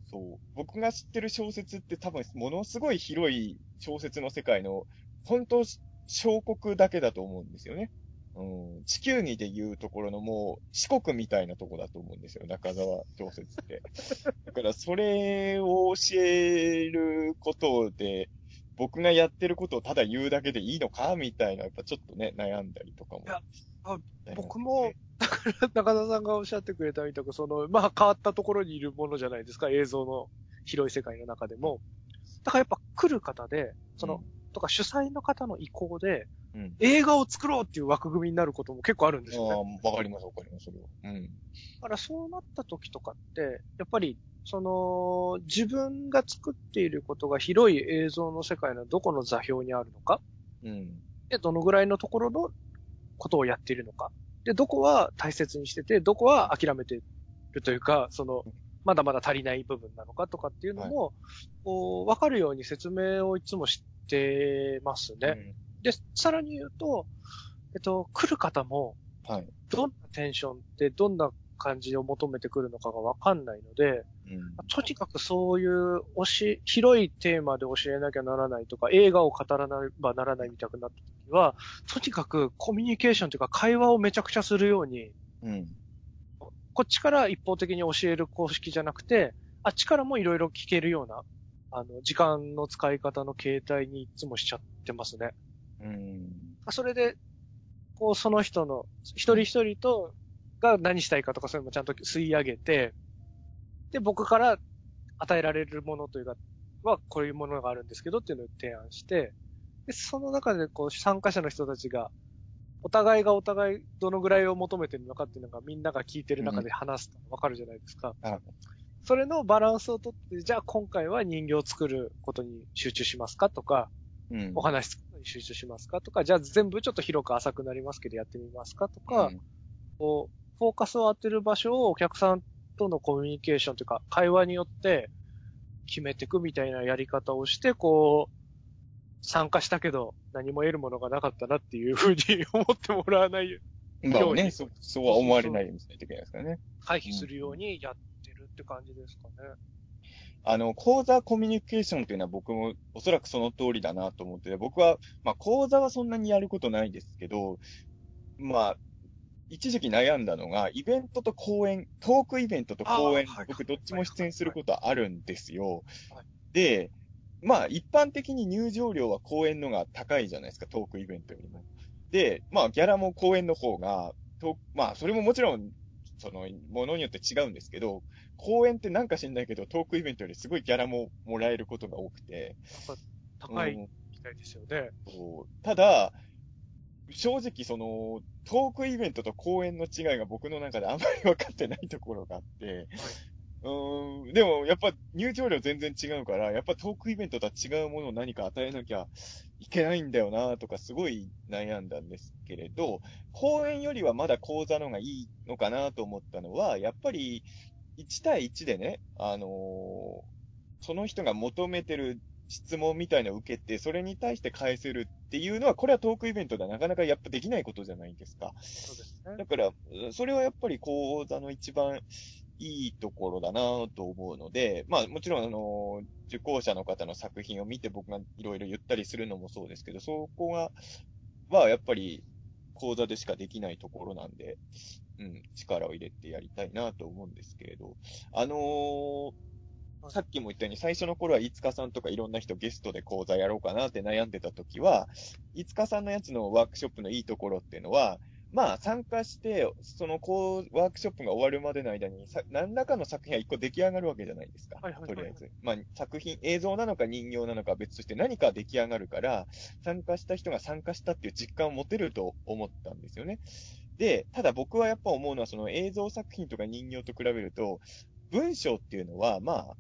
そう。僕が知ってる小説って多分、ものすごい広い小説の世界の、本当小国だけだと思うんですよね。うん、地球儀でいうところのもう四国みたいなとこだと思うんですよ、中沢小説って。だからそれを教えることで、僕がやってることをただ言うだけでいいのかみたいな、やっぱちょっとね、悩んだりとかも。いやあ僕も、だから中田さんがおっしゃってくれたみたく、その、まあ変わったところにいるものじゃないですか、映像の広い世界の中でも。だからやっぱ来る方で、その、とか主催の方の意向で、うん、うん。映画を作ろうっていう枠組みになることも結構あるんですあよね。あ、わかります、わかります、それは。うん。だからそうなった時とかって、やっぱり、その、自分が作っていることが広い映像の世界のどこの座標にあるのか、うん。で、どのぐらいのところのことをやっているのか、で、どこは大切にしてて、どこは諦めてるというか、その、まだまだ足りない部分なのかとかっていうのも、こう、わかるように説明をいつもしてますね。で、さらに言うと、えっと、来る方も、うん。はい。どんなテンションでどんな感じを求めてくるのかがわかんないので、うん。とにかくそういう教え、広いテーマで教えなきゃならないとか、映画を語らなばならないみたくなった時は、とにかくコミュニケーションというか会話をめちゃくちゃするように、うん。こっちから一方的に教える公式じゃなくて、あっちからもいろいろ聞けるような、あの、時間の使い方の形態にいつもしちゃってますね。うん。それで、こう、その人の、一人一人と、が何したいかとかそういうのもちゃんと吸い上げて、で、僕から与えられるものというか、はこういうものがあるんですけどっていうのを提案して、で、その中でこう参加者の人たちが、お互いがお互いどのぐらいを求めてるのかっていうのがみんなが聞いてる中で話すとわかるじゃないですか。はいそれのバランスをとって、じゃあ今回は人形を作ることに集中しますかとか、うん。お話に集中しますかとか、じゃあ全部ちょっと広く浅くなりますけどやってみますかとか、うんこう、フォーカスを当てる場所をお客さんとのコミュニケーションというか、会話によって決めていくみたいなやり方をして、こう、参加したけど何も得るものがなかったなっていうふうに 思ってもらわない、まあね、ようにそ、そうは思われないようにしないといけないですからね。回避するようにやってるって感じですかね。あの、講座コミュニケーションっていうのは僕もおそらくその通りだなと思ってて、僕は、まあ講座はそんなにやることないですけど、まあ、一時期悩んだのが、イベントと講演、トークイベントと講演僕どっちも出演することはあるんですよはい。で、まあ一般的に入場料は講演のが高いじゃないですか、トークイベントよりも。で、まあギャラも講演の方が、とまあそれももちろん、その、ものによって違うんですけど、講演ってなんか知んないけど、トークイベントよりすごいギャラももらえることが多くて。高いうんみたいですよね。そうただ、正直その、トークイベントと講演の違いが僕の中であんまり分かってないところがあって、うーん、でもやっぱ入場料全然違うから、やっぱトークイベントとは違うものを何か与えなきゃいけないんだよなとかすごい悩んだんですけれど、講演よりはまだ講座の方がいいのかなと思ったのは、やっぱり1対1でね、あのーその人が求めてる質問みたいなのを受けて、それに対して返せるっていうのは、これはトークイベントではなかなかやっぱできないことじゃないですか。そうですね。だから、うんそれはやっぱり講座の一番いいところだなと思うので、まあもちろんあの、受講者の方の作品を見て僕がいろいろ言ったりするのもそうですけど、そこが、はやっぱり講座でしかできないところなんで、うん、力を入れてやりたいなと思うんですけれど、あのーさっきも言ったように最初の頃は飯塚さんとかいろんな人ゲストで講座やろうかなって悩んでた時は、飯塚さんのやつのワークショップのいいところっていうのは、まあ参加して、そのこう、ワークショップが終わるまでの間にさ、何らかの作品が一個出来上がるわけじゃないですか。はいはいはいはいとりあえず。まあ作品、映像なのか人形なのかは別として何か出来上がるから、参加した人が参加したっていう実感を持てると思ったんですよね。で、ただ僕はやっぱ思うのはその映像作品とか人形と比べると、文章っていうのは、まあ、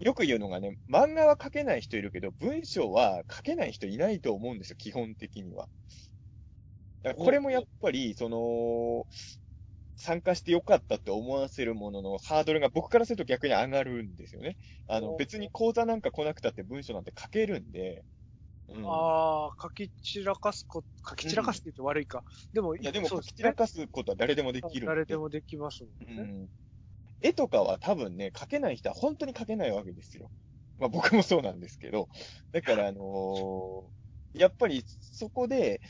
よく言うのがね、漫画は書けない人いるけど、文章は書けない人いないと思うんですよ、基本的には。だからこれもやっぱり、その、参加してよかったって思わせるもののハードルが僕からすると逆に上がるんですよね。あの、お別に講座なんか来なくたって文章なんて書けるんで。うん。ああ、書き散らかすこ、書き散らかすって言うと悪いか。でも、いや、でも書き散らかすことは誰でもできるん誰でもできますもうんね。ん。絵とかは多分ね、描けない人は本当に描けないわけですよ。まあ僕もそうなんですけど。だからあのーやっぱりそこで、うん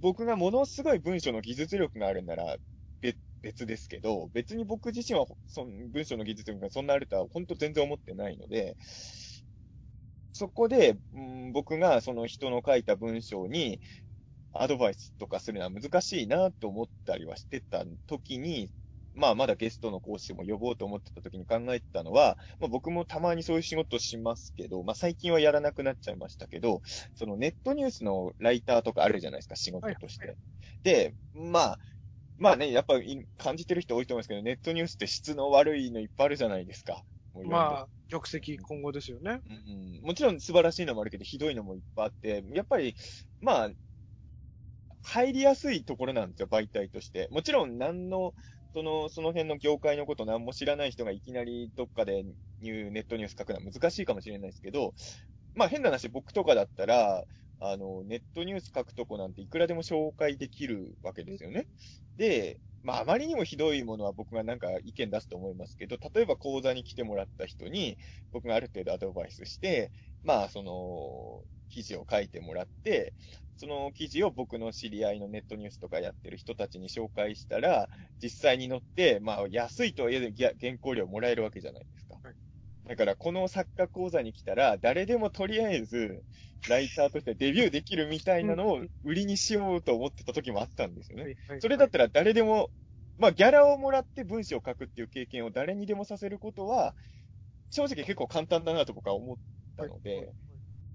僕がものすごい文章の技術力があるなら別別ですけど、別に僕自身はその文章の技術力がそんなあるとは本当全然思ってないので、そこで、うん僕がその人の書いた文章にアドバイスとかするのは難しいなと思ったりはしてた時に、まあまだゲストの講師も呼ぼうと思ってた時に考えてたのは、まあ僕もたまにそういう仕事しますけど、まあ最近はやらなくなっちゃいましたけど、そのネットニュースのライターとかあるじゃないですか、仕事として。はいで、まあ、まあね、やっぱり感じてる人多いと思いますけど、ネットニュースって質の悪いのいっぱいあるじゃないですか。まあ、玉石今後ですよね。うんうんもちろん素晴らしいのもあるけど、ひどいのもいっぱいあって、やっぱり、まあ、入りやすいところなんですよ、媒体として。もちろん、何の、その、その辺の業界のこと何も知らない人がいきなりどっかでニューネットニュース書くのは難しいかもしれないですけど、まあ変な話、僕とかだったら、あの、ネットニュース書くとこなんていくらでも紹介できるわけですよね。で、まああまりにもひどいものは僕がなんか意見出すと思いますけど、例えば講座に来てもらった人に、僕がある程度アドバイスして、まあその、記事を書いてもらって、その記事を僕の知り合いのネットニュースとかやってる人たちに紹介したら、実際に載って、まあ安いとはいえ原原稿料もらえるわけじゃないですか。はい。だからこの作家講座に来たら、誰でもとりあえず、ライターとしてデビューできるみたいなのを売りにしようと思ってた時もあったんですよね。それだったら誰でも、まあギャラをもらって文章を書くっていう経験を誰にでもさせることは、正直結構簡単だなと僕は思ったので、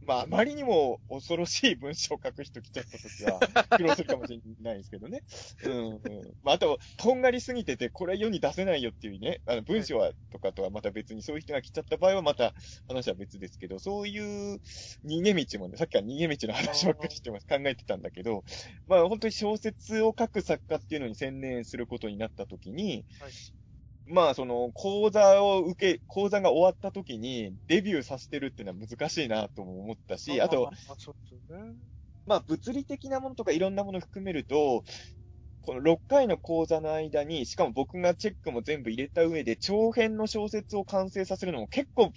まあ、あまりにも恐ろしい文章を書く人来ちゃったときは、苦労するかもしれないですけどね。うん、うん。まあ、あと、とんがりすぎてて、これは世に出せないよっていうね、あの文章は、とかとはまた別にそういう人が来ちゃった場合はまた話は別ですけど、そういう逃げ道もね、さっきから逃げ道の話ばっかりしてます、考えてたんだけど、まあ、本当に小説を書く作家っていうのに専念することになったときに、はいまあ、その、講座を受け、講座が終わった時に、デビューさせてるっていうのは難しいなとも思ったし、あと、、まあ、物理的なものとかいろんなものを含めると、この6回の講座の間に、しかも僕がチェックも全部入れた上で、長編の小説を完成させるのも結構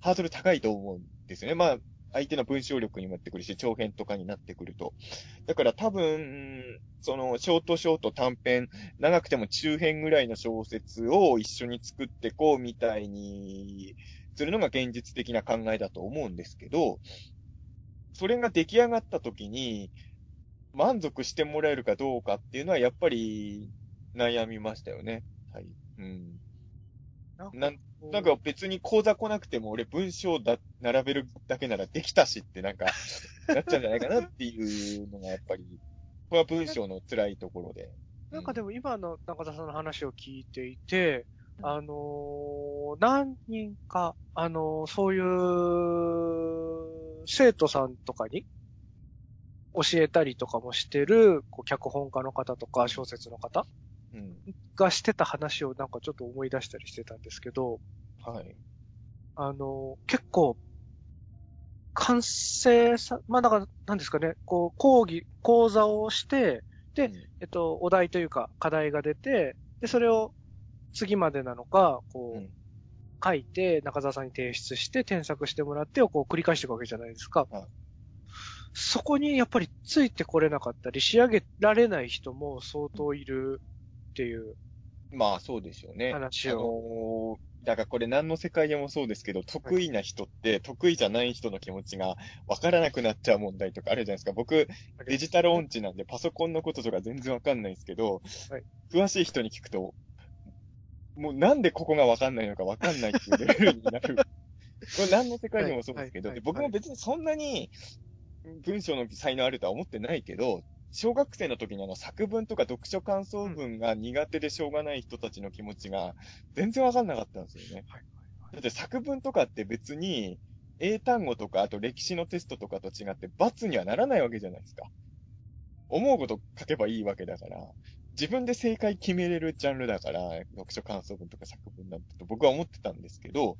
ハードル高いと思うんですよね。まあ、相手の文章力にもやってくるし、長編とかになってくると。だから多分、その、ショートショート短編、長くても中編ぐらいの小説を一緒に作ってこうみたいにするのが現実的な考えだと思うんですけど、それが出来上がった時に、満足してもらえるかどうかっていうのはやっぱり悩みましたよね。はい。うん。なんなんか別に講座来なくても俺文章だ、並べるだけならできたしってなんか、なっちゃうんじゃないかなっていうのがやっぱり、これは文章の辛いところで。なんかでも今の中田さんの話を聞いていて、あのー何人か、あのーそういう生徒さんとかに教えたりとかもしてる、こう脚本家の方とか小説の方うん。がしてた話をなんかちょっと思い出したりしてたんですけど、はい。あのー結構、完成さ、まあだから、なんですかね、こう、講義、講座をして、でうんえっと、お題というか課題が出て、で、それを次までなのか、こう、うん書いて、中澤さんに提出して、添削してもらってをこう繰り返していくわけじゃないですか。はいそこにやっぱりついてこれなかったり、仕上げられない人も相当いるっていう。まあそうですよね。話あのーだからこれ何の世界でもそうですけど、得意な人って得意じゃない人の気持ちが分からなくなっちゃう問題とかあるじゃないですか。僕、デジタル音痴なんでパソコンのこととか全然わかんないですけど、はい詳しい人に聞くと、もうなんでここがわかんないのかわかんないっていうレベルになる。これ何の世界でもそうですけど、僕も別にそんなに文章の才能あるとは思ってないけど、小学生の時にあの作文とか読書感想文が苦手でしょうがない人たちの気持ちが全然わかんなかったんですよね。はいだって作文とかって別に英単語とかあと歴史のテストとかと違って罰にはならないわけじゃないですか。思うこと書けばいいわけだから、自分で正解決めれるジャンルだから、読書感想文とか作文なんてと僕は思ってたんですけど、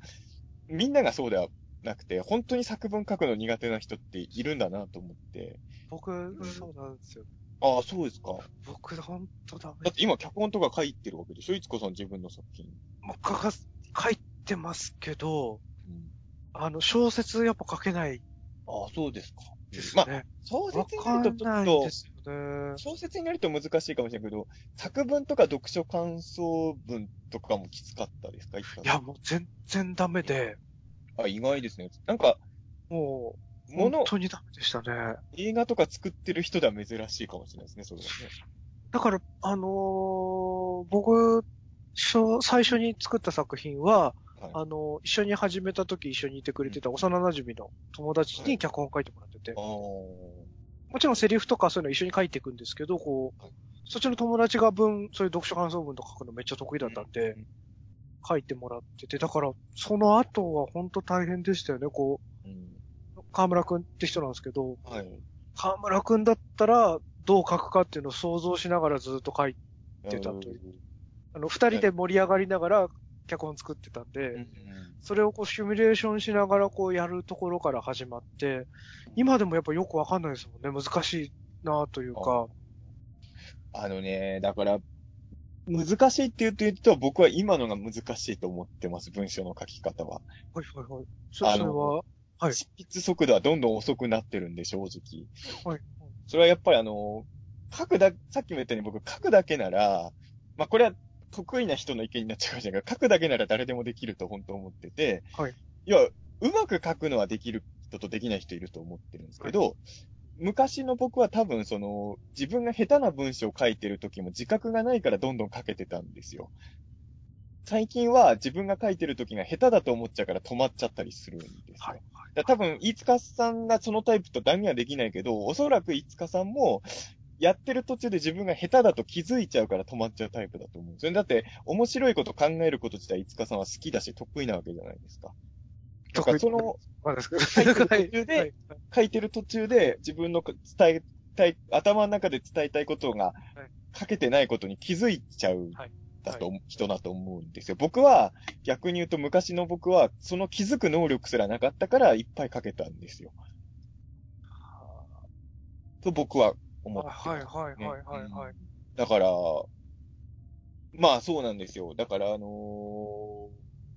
みんながそうではなくて、本当に作文書くの苦手な人っているんだなと思って。僕、そうなんですよ。ああ、そうですか。僕、ほんとダメだって今脚本とか書いてるわけでしょ？いつこさん自分の作品。もう書かす、書いてますけど、うん、あの、小説やっぱ書けないああ、そうですか。ですまあ、ね。小わ説にかなるとちょっと、ね。小説になると難しいかもしれないけど、作文とか読書感想文とかもきつかったですか？いいや、もう全然ダメで、あ、意外ですね。なんか、もう、もの本、当にダメでしたね。映画とか作ってる人では珍しいかもしれないですね、それはね。だから、あのー僕、初最初に作った作品は、はいあの、一緒に始めた時一緒にいてくれてた幼馴染の友達に脚本書いてもらってて、ああ。もちろんセリフとかそういうの一緒に書いていくんですけど、こうはい、そっちの友達が文、そういう読書感想文とか書くのめっちゃ得意だったんで、書いてもらってて、だから、その後は本当大変でしたよね、こうん。う、河村くんって人なんですけど、はい。河村くんだったらどう書くかっていうのを想像しながらずっと書いてたというあの、二人で盛り上がりながら脚本作ってたんで、うん。それをこうシミュレーションしながらこうやるところから始まって、今でもやっぱよくわかんないですもんね。難しいなというか。あのね、だから、難しいって言うと言うと、僕は今のが難しいと思ってます、文章の書き方は。はいはいはい。そそれは、はい執筆速度はどんどん遅くなってるんで、正直。はい。それはやっぱりあの、書くだ、さっきも言ったように僕書くだけなら、まあこれは得意な人の意見になっちゃうかもしれないけど、書くだけなら誰でもできると本当思ってて、はい。いや、うまく書くのはできる人とできない人いると思ってるんですけど、昔の僕は多分その、自分が下手な文章を書いてる時も自覚がないからどんどん書けてたんですよ。最近は自分が書いてる時が下手だと思っちゃうから止まっちゃったりするんですよ。はい。だ多分、飯塚さんがそのタイプと断言はできないけど、おそらく飯塚さんも、やってる途中で自分が下手だと気づいちゃうから止まっちゃうタイプだと思うんですよ。だって、面白いこと考えること自体、飯塚さんは好きだし得意なわけじゃないですか。だからその。書いてる途中で はい書いてる途中で自分の伝えたい、頭の中で伝えたいことが書けてないことに気づいちゃうはいだと、人だと思うんですよ。僕は、逆に言うと昔の僕は、その気づく能力すらなかったからいっぱい書けたんですよ。と僕は思ってはいはいはいはいはい。だから、まあそうなんですよ。だからあのー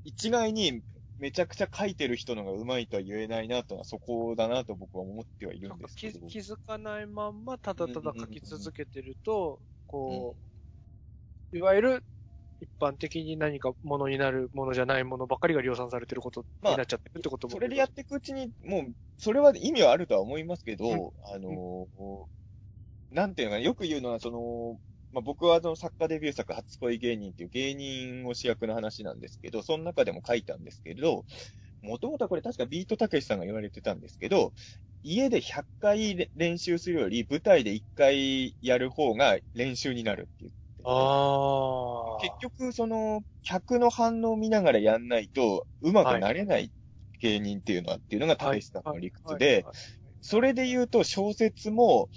一概にめちゃくちゃ書いてる人のが上手いとは言えないなとはそこだなと僕は思ってはいるんです気けど。気づかないまんま、ただただ書き続けてると、こう、いわゆる一般的に何かものになるものじゃないものばっかりが量産されてることになっちゃってるってことも。それでやっていくうちに、もう、それは意味はあるとは思いますけど、あのーなんていうのかな、よく言うのは、その、まあ、僕はあの作家デビュー作初恋芸人っていう芸人を主役の話なんですけど、その中でも書いたんですけれど、もともとはこれ確かビートたけしさんが言われてたんですけど、家で100回練習するより舞台で1回やる方が練習になるって言って。あ。結局、その、客の反応を見ながらやんないと、うまくなれない芸人っていうのは、っていうのがたけしさんの理屈で、それで言うと小説も、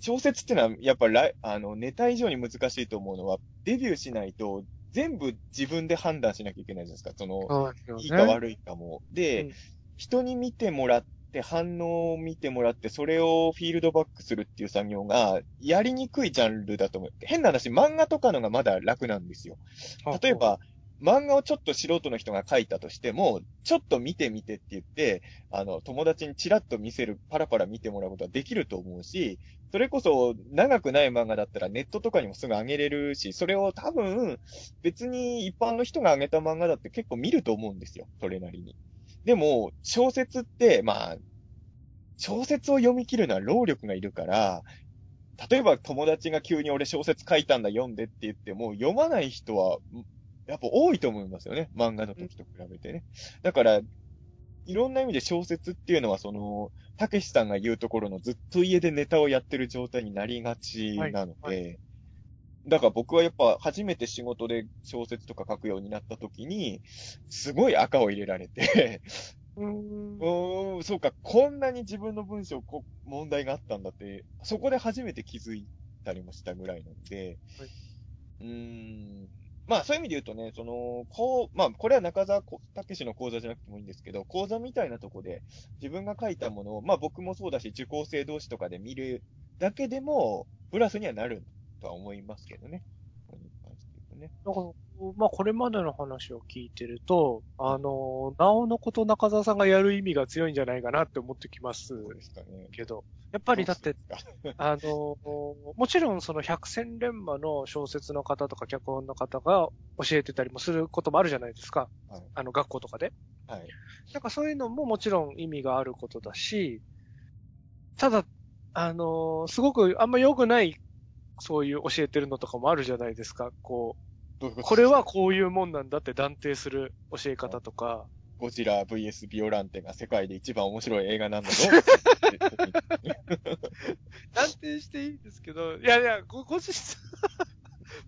小説っていうのは、やっぱり、あの、ネタ以上に難しいと思うのは、デビューしないと、全部自分で判断しなきゃいけないじゃないですか。その、いいか悪いかも。で、うん人に見てもらって、反応を見てもらって、それをフィールドバックするっていう作業が、やりにくいジャンルだと思う。変な話、漫画とかのがまだ楽なんですよ。例え、ば、漫画をちょっと素人の人が描いたとしても、ちょっと見てみてって言って、あの、友達にチラッと見せる、パラパラ見てもらうことはできると思うし、それこそ長くない漫画だったらネットとかにもすぐ上げれるし、それを多分、別に一般の人が上げた漫画だって結構見ると思うんですよ、それなりに。でも、小説って、まあ、小説を読み切るのは労力がいるから、例えば友達が急に俺小説書いたんだ読んでって言っても、読まない人は、やっぱ多いと思いますよね。漫画の時と比べてね。だから、いろんな意味で小説っていうのは、その、たけしさんが言うところのずっと家でネタをやってる状態になりがちなので、はい。だから僕はやっぱ初めて仕事で小説とか書くようになった時に、すごい赤を入れられて、うーん、そうか、こんなに自分の文章、こ問題があったんだって、そこで初めて気づいたりもしたぐらいなので、はい。うーん、まあそういう意味で言うとね、その、こう、まあこれは中澤武史の講座じゃなくてもいいんですけど、講座みたいなとこで自分が書いたものを、まあ僕もそうだし、受講生同士とかで見るだけでも、プラスにはなるとは思いますけどね。これに関して言うとね。だから、まあ、これまでの話を聞いてると、あの、なおのこと中澤さんがやる意味が強いんじゃないかなって思ってきます。けど、やっぱりだって、あの、もちろんその百戦錬磨の小説の方とか脚本の方が教えてたりもすることもあるじゃないですか。はいあの、学校とかで。かはい。なんかそういうのももちろん意味があることだし、ただ、あの、すごくあんま良くない、そういう教えてるのとかもあるじゃないですか。こどういうう、これはこういうもんなんだって断定する教え方とか。ゴジラ VS ビオランテが世界で一番面白い映画なんだぞ。断定していいですけど、いやいや、ご、ご自身、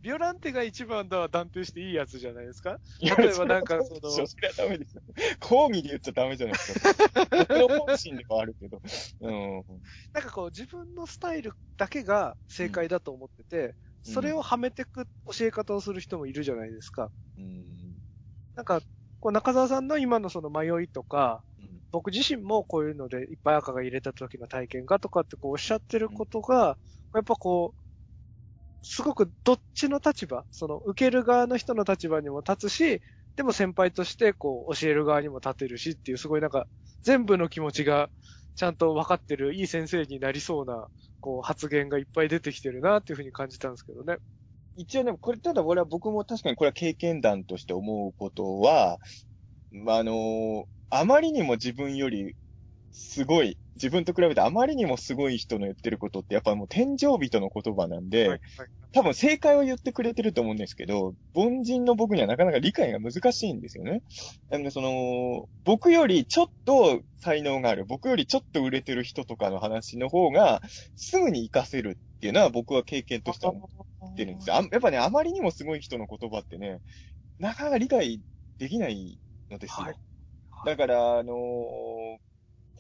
ビオランテが一番だは断定していいやつじゃないですか？例えばなんかそのそれはダメですよ。講義で言っちゃダメじゃないですか。僕の本心ではあるけど。うん。なんかこう自分のスタイルだけが正解だと思ってて、うんそれをはめてく教え方をする人もいるじゃないですか。うん。なんか、こう中澤さんの今のその迷いとか、うん僕自身もこういうのでいっぱい赤が入れた時の体験がとかってこうおっしゃってることが、やっぱこう、すごくどっちの立場、その受ける側の人の立場にも立つし、でも先輩としてこう教える側にも立てるしっていうすごいなんか全部の気持ちがちゃんと分かってるいい先生になりそうなこう発言がいっぱい出てきてるなっていうふうに感じたんですけどね。一応ね、これ、ただ俺は僕も確かにこれは経験談として思うことは、まあ、あのあまりにも自分よりすごい、自分と比べてあまりにもすごい人の言ってることってやっぱもう天井人の言葉なんで、はいはい多分正解を言ってくれてると思うんですけど、凡人の僕にはなかなか理解が難しいんですよね。なので、その、僕よりちょっと才能がある、僕よりちょっと売れてる人とかの話の方が、すぐに活かせるっていうのは僕は経験としては思ってるんですよ。あやっぱね、あまりにもすごい人の言葉ってね、なかなか理解できないのですよ。はいだから、あのー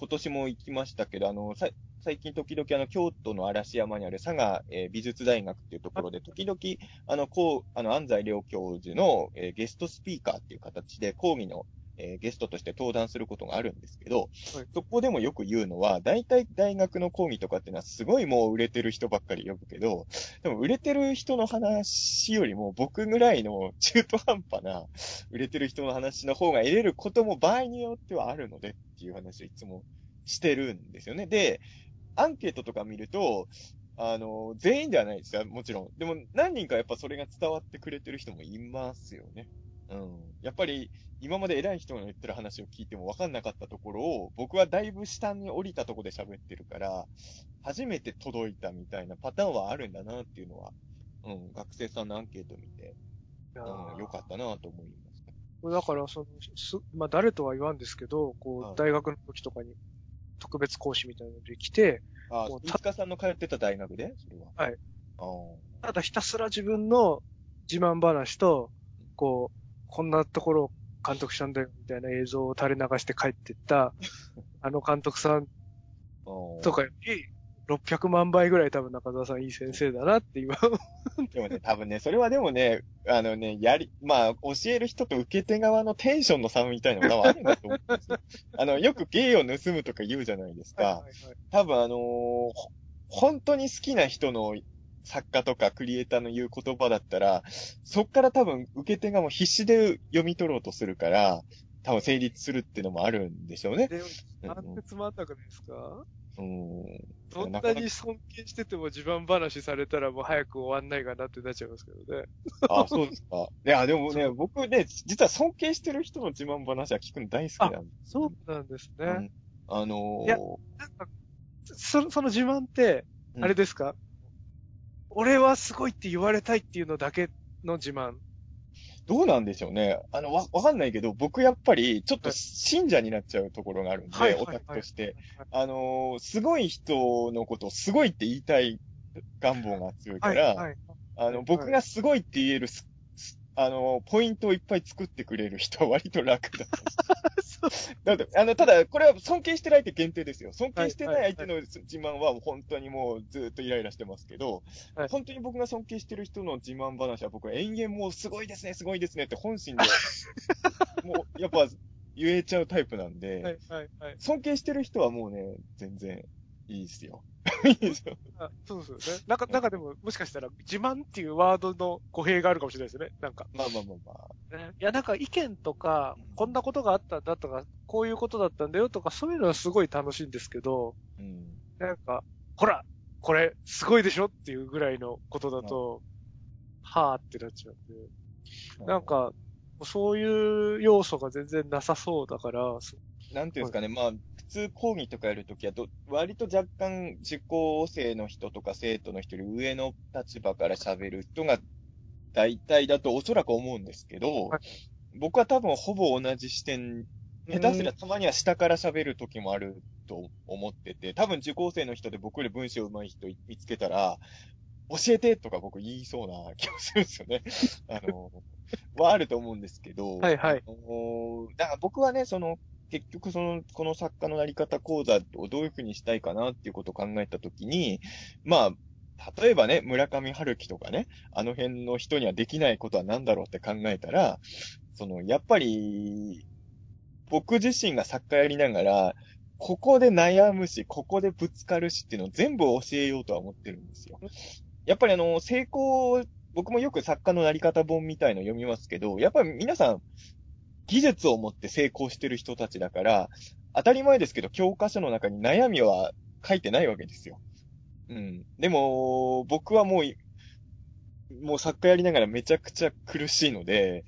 今年も行きましたけど、あの、さ最近時々あの、京都の嵐山にある佐賀、えー美術大学っていうところで、時々、あの、こう、あの、安西良教授の、えーゲストスピーカーっていう形で講義の、えーゲストとして登壇することがあるんですけど、はいそこでもよく言うのは、大体大学の講義とかっていうのはすごいもう売れてる人ばっかり呼ぶけど、でも売れてる人の話よりも僕ぐらいの中途半端な売れてる人の話の方が得れることも場合によってはあるのでっていう話をいつもしてるんですよね。で、アンケートとか見ると、あの、全員ではないですよ、もちろん。でも何人かやっぱそれが伝わってくれてる人もいますよね。うん。やっぱり今まで偉い人が言ってる話を聞いても分かんなかったところを、僕はだいぶ下に降りたところで喋ってるから、初めて届いたみたいなパターンはあるんだなっていうのは、うん、学生さんのアンケート見て、うん、よかったなと思います。だから、その、す、まあ、誰とは言わんですけど、こはいう、大学の時とかに特別講師みたいなので来て、あもう、飯塚さんの通ってた大学で？それは。はい。ああ。ただひたすら自分の自慢話と、こう、こんなところを監督したんだよ、みたいな映像を垂れ流して帰ってった、あの監督さんとかより、600万倍ぐらい多分中澤さんいい先生だなって今、でもね、多分ね、それはでもね、あのね、やり、まあ、教える人と受け手側のテンションの差みたいなのがあるんだと思うんですよ。あの、よく芸を盗むとか言うじゃないですか。はいはいはい多分あのーほ本当に好きな人の作家とかクリエイターの言う言葉だったら、そっから多分受け手がもう必死で読み取ろうとするから、多分成立するっていうのもあるんでしょうね。で、なんでつまんなくないですか？うん。どんなに尊敬してても自慢話されたらもう早く終わんないかなってなっちゃいますけどね。あ、そうですか。いや、でもね、僕ね、実は尊敬してる人の自慢話は聞くの大好きなんで。そうなんですね。うんあのーいやなんか、そその自慢って、うんあれですか、俺はすごいって言われたいっていうのだけの自慢。どうなんでしょうね。あの、わ、わかんないけど、僕やっぱり、ちょっと信者になっちゃうところがあるんで、はいはいオタクとして。あのーすごい人のことをすごいって言いたい願望が強いから、はい。あの、僕がすごいって言えるあの、ポイントをいっぱい作ってくれる人は割と楽だと思う。だって、あの、ただ、これは尊敬してないって限定ですよ。尊敬してない相手の自慢は本当にもうずっとイライラしてますけど、はい本当に僕が尊敬してる人の自慢話は僕は延々もうすごいですね、すごいですねって本心で、もうやっぱ言えちゃうタイプなんで、はい、はい、はい。尊敬してる人はもうね、全然いいですよ。いいですよ。あそうですよね。なんか、なんかでも、もしかしたら、自慢っていうワードの語弊があるかもしれないですよね。なんか。まあまあまあまあ。ねいや、なんか意見とか、こんなことがあったんだとか、こういうことだったんだよとか、そういうのはすごい楽しいんですけど、うん。なんか、ほら、これ、すごいでしょっていうぐらいのことだと、はぁってなっちゃうんで。なんか、そういう要素が全然なさそうだから、そなんていうんですかね、まあ、普通講義とかやるときはど、割と若干受講生の人とか生徒の人より上の立場から喋る人が大体だとおそらく思うんですけど、はい。僕は多分ほぼ同じ視点、下手すりゃたまには下から喋る時もあると思ってて、多分受講生の人で僕より文章上手い人見つけたら、教えてとか僕言いそうな気がするんですよね。あの、はあると思うんですけど、はいはい。あのだから僕はね、その、結局その、この作家のなり方講座をどういうふうにしたいかなっていうことを考えたときに、まあ、例えばね、村上春樹とかね、あの辺の人にはできないことは何だろうって考えたら、その、やっぱり、僕自身が作家やりながら、ここで悩むし、ここでぶつかるしっていうのを全部教えようとは思ってるんですよ。やっぱりあの、成功、僕もよく作家のなり方本みたいの読みますけど、やっぱり皆さん、技術を持って成功してる人たちだから、当たり前ですけど、教科書の中に悩みは書いてないわけですよ。うん。でも、僕はもう、もう作家やりながらめちゃくちゃ苦しいので、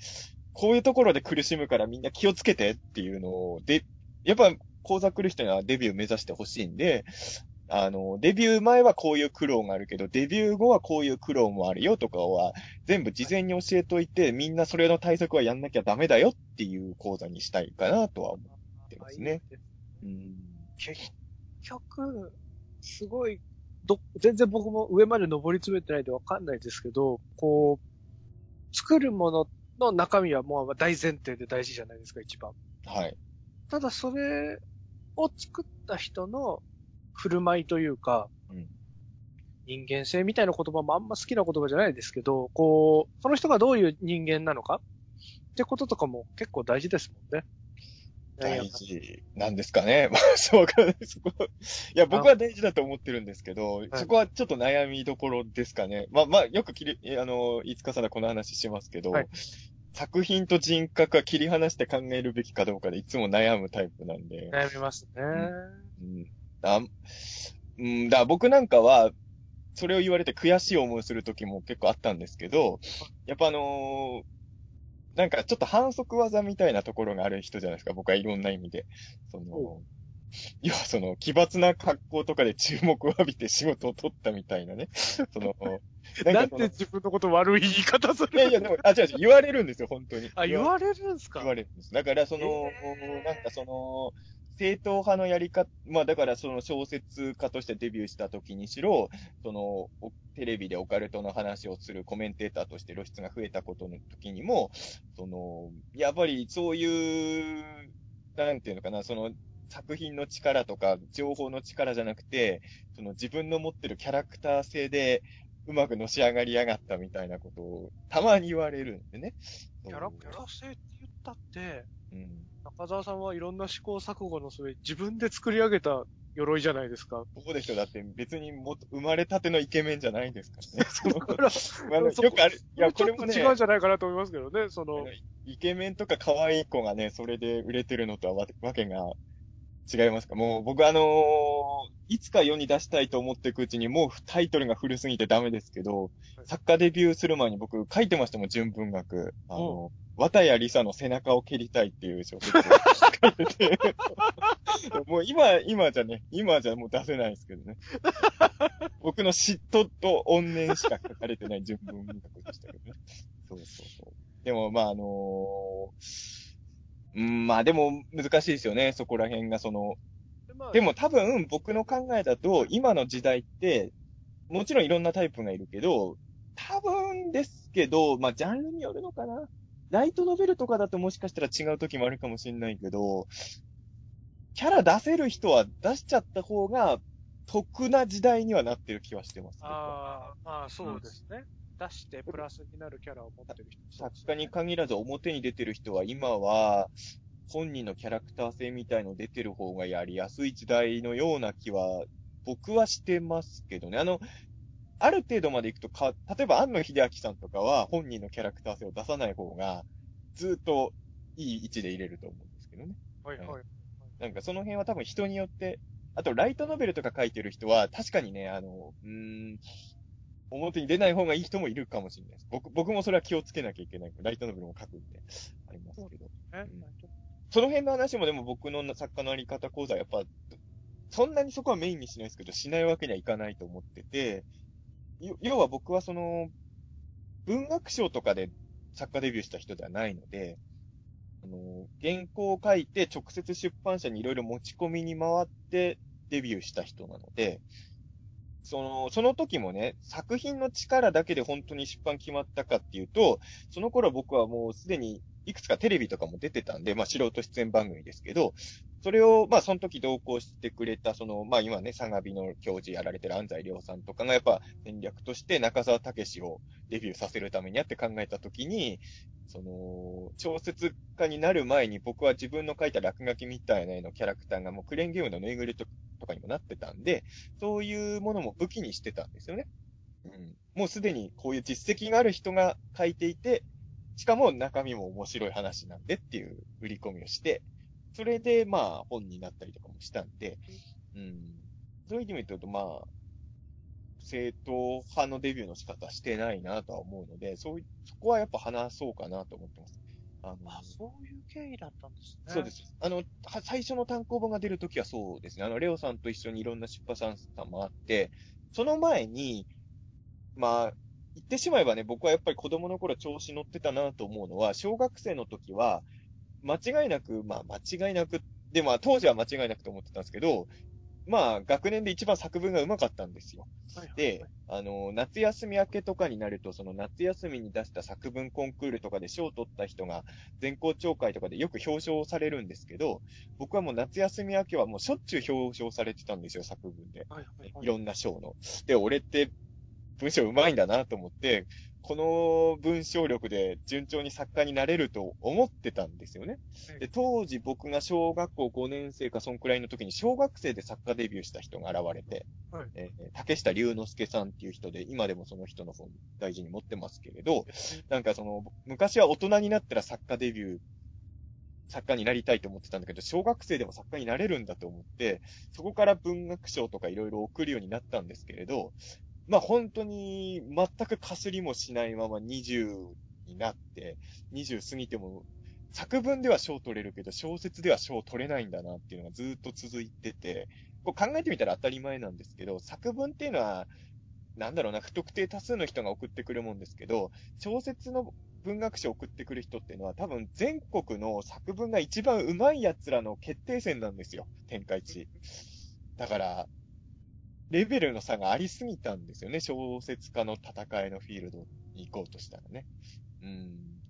こういうところで苦しむからみんな気をつけてっていうのを、で、やっぱ講座来る人にはデビュー目指してほしいんで、あの、デビュー前はこういう苦労があるけど、デビュー後はこういう苦労もあるよとかは、全部事前に教えといて、みんなそれの対策はやんなきゃダメだよっていう講座にしたいかなとは思ってますね。うん。結局、すごい、ど、全然僕も上まで登り詰めてないんでわかんないですけど、こう、作るものの中身はもう大前提で大事じゃないですか、一番。はい。ただそれを作った人の振る舞いというか、うん人間性みたいな言葉もあんま好きな言葉じゃないですけど、こう、その人がどういう人間なのかってこととかも結構大事ですもんね。大事なんですかね。まあ、そうわか。そこは。いや、僕は大事だと思ってるんですけど、そこはちょっと悩みどころですかね。まあ、まあ、よく切り、えあの、いつかさんはこの話しますけど、はい作品と人格は切り離して考えるべきかどうかでいつも悩むタイプなんで。悩みますね。うん。あうん、だ僕なんかは、それを言われて悔しい思いする時も結構あったんですけど、やっぱあのーなんかちょっと反則技みたいなところがある人じゃないですか、僕はいろんな意味で。その、要はその、奇抜な格好とかで注目を浴びて仕事を取ったみたいなね。その、なんで自分のこと悪い言い方するいやいや、でも、あ、違う違う、言われるんですよ、本当に。あ、言われるんすか？言われるんです。だから、その、えーなんかその、正統派のやり方、まあだからその小説家としてデビューした時にしろ、その、おテレビでオカルトの話をするコメンテーターとして露出が増えたことの時にも、その、やっぱりそういう、なんていうのかな、その、作品の力とか、情報の力じゃなくて、その自分の持ってるキャラクター性で、うまくのし上がりやがったみたいなことを、たまに言われるんでね。キャラクター性って言ったって、うん。中澤さんはいろんな試行錯誤の末、自分で作り上げた鎧じゃないですか。そうですよ。だって別にもっと生まれたてのイケメンじゃないですからね。そのだから、あのそよくある。いや、これもね、と違うんじゃないかなと思いますけどね、そのイケメンとか可愛い子がね、それで売れてるのとはわわけが違いますか？もう僕あのーいつか世に出したいと思っていくうちにもうタイトルが古すぎてダメですけど、作家デビューする前に僕書いてましたもん、純文学。あの、綿谷りさの背中を蹴りたいっていう小説を書いてて。もう今、今じゃね、今じゃもう出せないですけどね。僕の嫉妬と怨念しか書かれてない純文学でしたけどね。そうそうそう。でも、まあ、あのーうん、まあでも難しいですよね、そこら辺がその、まあでも多分僕の考えだと、今の時代って、もちろんいろんなタイプがいるけど、多分ですけど、まあジャンルによるのかな。ライトノベルとかだともしかしたら違う時もあるかもしれないけど、キャラ出せる人は出しちゃった方が得な時代にはなってる気はしてます。ああ、まあそうですね。出してプラスになるキャラを持ってる人。作家に限らず表に出てる人は今は本人のキャラクター性みたいの出てる方がやりやすい時代のような気は僕はしてますけどね。あの、ある程度まで行くとか、例えば安野秀明さんとかは本人のキャラクター性を出さない方がずっといい位置で入れると思うんですけどね。はいはい。なんかその辺は多分人によって、あとライトノベルとか書いてる人は確かにね、あの、うーん、表に出ない方がいい人もいるかもしれないです。僕、僕もそれは気をつけなきゃいけない。ライトノベルも書くんで、ありますけど。ねうんその辺の話もでも僕の作家のあり方講座はやっぱ、そんなにそこはメインにしないですけど、しないわけにはいかないと思ってて、よ要は僕はその、文学賞とかで作家デビューした人ではないので、あの、原稿を書いて直接出版社にいろいろ持ち込みに回ってデビューした人なので、その、その時もね、作品の力だけで本当に出版決まったかっていうと、その頃僕はもうすでにいくつかテレビとかも出てたんで、まあ素人出演番組ですけど、それを、まあその時同行してくれた、その、まあ今ね、相模の教授やられてる安西亮さんとかがやっぱ戦略として中沢武史をデビューさせるためにやって考えた時に、その、小説家になる前に僕は自分の書いた落書きみたいな絵のキャラクターがもうクレーンゲームのぬいぐるみとかにもなってたんで、そういうものも武器にしてたんですよね。うん。もうすでにこういう実績がある人が書いていて、しかも中身も面白い話なんでっていう売り込みをして、それでまあ本になったりとかもしたんで、うん。そういう意味で言うとまあ、正統派のデビューの仕方してないなとは思うので、そうい、そこはやっぱ話そうかなと思ってます。あの、あ、そういう経緯だったんですね。そうで。す。あの、は最初の単行本が出るときはそうですね。あの、レオさんと一緒にいろんな出版社さんもあって、その前に、まあ、言ってしまえばね、僕はやっぱり子供の頃調子乗ってたなと思うのは、小学生の時は、間違いなく、まあ、間違いなく、で、まあ、当時は間違いなくと思ってたんですけど、まあ、学年で一番作文が上手かったんですよ。はいはいで、あの、夏休み明けとかになると、その夏休みに出した作文コンクールとかで賞を取った人が、全校長会とかでよく表彰されるんですけど、僕はもう夏休み明けはもうしょっちゅう表彰されてたんですよ、作文で。はいはいはいいろんな賞の。で、俺って文章上手いんだなと思って、この文章力で順調に作家になれると思ってたんですよね。で、当時僕が小学校5年生かそんくらいの時に小学生で作家デビューした人が現れて、はい。えー竹下龍之介さんっていう人で、今でもその人の本大事に持ってますけれど、なんかその、昔は大人になったら作家デビュー、作家になりたいと思ってたんだけど、小学生でも作家になれるんだと思って、そこから文学賞とかいろいろ送るようになったんですけれど、まあ本当に全くかすりもしないまま20になって、20過ぎても、作文では賞取れるけど、小説では賞取れないんだなっていうのがずっと続いてて、こう考えてみたら当たり前なんですけど、作文っていうのは、なんだろうな、不特定多数の人が送ってくるもんですけど、小説の文学賞送ってくる人っていうのは多分全国の作文が一番上手い奴らの決定戦なんですよ、展開地。だから、レベルの差がありすぎたんですよね、小説家の戦いのフィールドに行こうとしたらね。うん。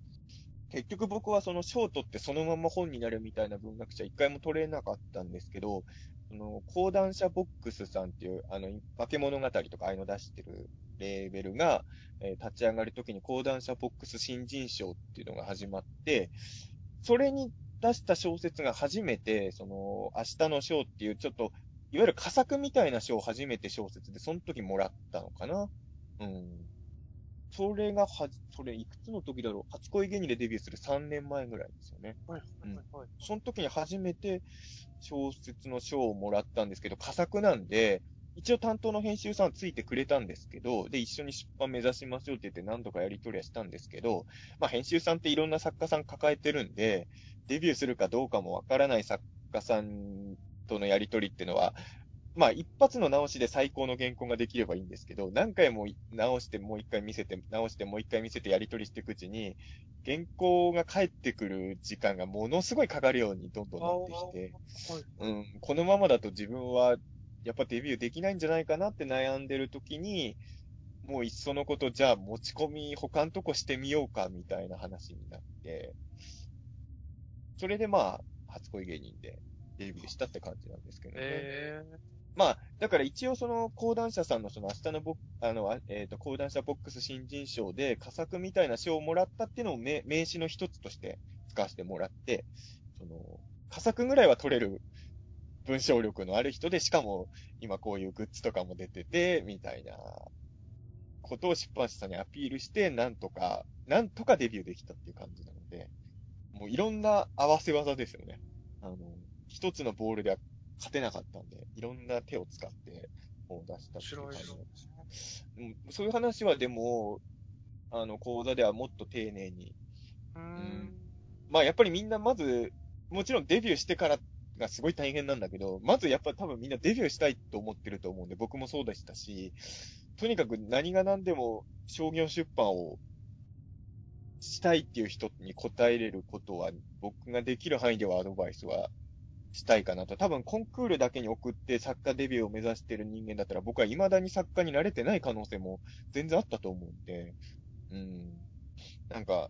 結局僕はその賞を取ってそのまま本になるみたいな文学者一回も取れなかったんですけど、その、講談社ボックスさんっていう、あの、化け物語とかああいうの出してるレーベルが、えー立ち上がるときに講談社ボックス新人賞っていうのが始まって、それに出した小説が初めて、その、明日の賞っていうちょっと、いわゆる佳作みたいな賞を初めて小説で、その時もらったのかな。うん。それがはじ、それいくつの時だろう。初恋芸人でデビューする3年前ぐらいですよね。はい、うんはい、はい。その時に初めて小説の賞をもらったんですけど、佳作なんで、一応担当の編集さんついてくれたんですけど、で、一緒に出版目指しましょうって言って何度かやり取りはしたんですけど、まあ編集さんっていろんな作家さん抱えてるんで、デビューするかどうかもわからない作家さんとのやり取りっていうのは、まあ一発の直しで最高の原稿ができればいいんですけど、何回も直してもう一回見せて、直してもう一回見せてやり取りしていくうちに、原稿が返ってくる時間がものすごいかかるようにどんどんなってきて、はい。うん、このままだと自分は、やっぱデビューできないんじゃないかなって悩んでる時に、もういっそのこと、じゃあ持ち込み他のとこしてみようか、みたいな話になって、それでまあ、初恋芸人でデビューしたって感じなんですけどね。えまあ、だから一応その講談社さんのその明日のボッあの、あえっ、と、講談社ボックス新人賞で佳作みたいな賞をもらったっていうのを名名刺の一つとして使わせてもらって、その、佳作ぐらいは取れる文章力のある人で、しかも今こういうグッズとかも出てて、みたいなことを出版社さんにアピールして、なんとか、なんとかデビューできたっていう感じなので、もういろんな合わせ技ですよね。あの、一つのボールでは勝てなかったんで、いろんな手を使って、こう出したっていう感じなんのです。うん、そういう話はでも、あの、講座ではもっと丁寧に。うーん。まあやっぱりみんなまず、もちろんデビューしてからがすごい大変なんだけど、まずやっぱ多分みんなデビューしたいと思ってると思うんで、僕もそうでしたし、とにかく何が何でも商業出版をしたいっていう人に答えれることは、僕ができる範囲ではアドバイスはしたいかなと。多分コンクールだけに送って作家デビューを目指してる人間だったら、僕は未だに作家になれてない可能性も全然あったと思うんで、うん。なんか、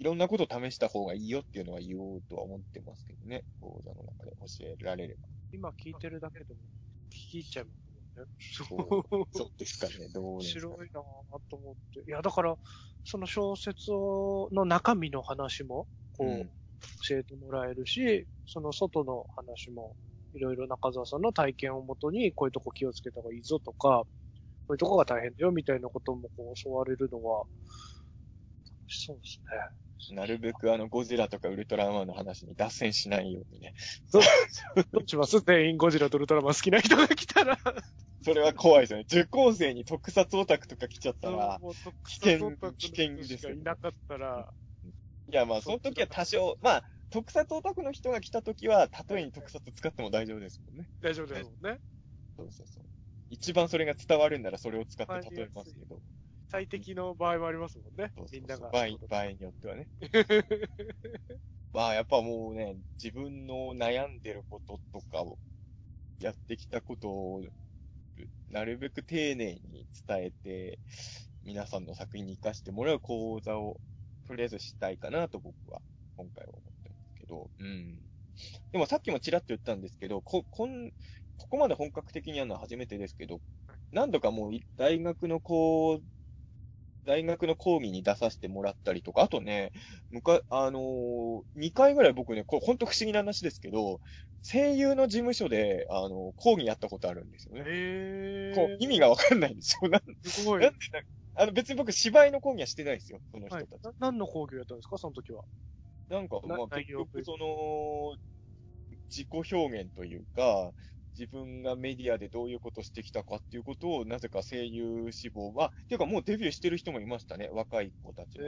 いろんなこと試した方がいいよっていうのは言おうとは思ってますけどね。講座の中で教えられれば。今聞いてるだけでも聞き入っちゃいますもんね。そうそうですかね。どう面ですか白いなぁと思って。いや、だから、その小説をの中身の話も、こう、うん教えてもらえるし、その外の話も、いろいろ中澤さんの体験をもとに、こういうとこ気をつけた方がいいぞとか、こういうとこが大変だよみたいなこともこう教われるのは、楽しそうですね。なるべくあの、ゴジラとかウルトラマンの話に脱線しないようにね。どうします？全員ゴジラとウルトラマン好きな人が来たら。それは怖いですよね。受講生に特撮オタクとか来ちゃったら、危険危険ですよ人しかいなかったら、いやまあその時は多少、まあ、特撮オタクの人が来た時は、例えに特撮使っても大丈夫ですもんね。大丈夫ですもんね。そうそうそう。一番それが伝わるんならそれを使って例えますけど。最適の場合もありますもんねそう。そうそうみんなが。場合、場合によってはね。まあやっぱもうね、自分の悩んでることとかを、やってきたことを、なるべく丁寧に伝えて、皆さんの作品に活かしてもらう講座を、とりあえずしたいかなと僕は、今回は思ってますけど、うん。でもさっきもちらっと言ったんですけど、こ、こん、ここまで本格的にやるのは初めてですけど、何度かもうい大学のこう、大学の講義に出させてもらったりとか、あとね、むか、あのー、2回ぐらい僕ね、これほんと不思議な話ですけど、声優の事務所で、あの、講義やったことあるんですよね。へー。こう、意味がわかんないんですよ。なんすごい。なんでなあの、別に僕芝居の講義はしてないですよ、その人はい。たち。。な何の講義をやったんですか？その時は。なんか、なまあ、結局、その、自己表現というか、自分がメディアでどういうことしてきたかっていうことを、なぜか声優志望は、っていうかもうデビューしてる人もいましたね、若い子たち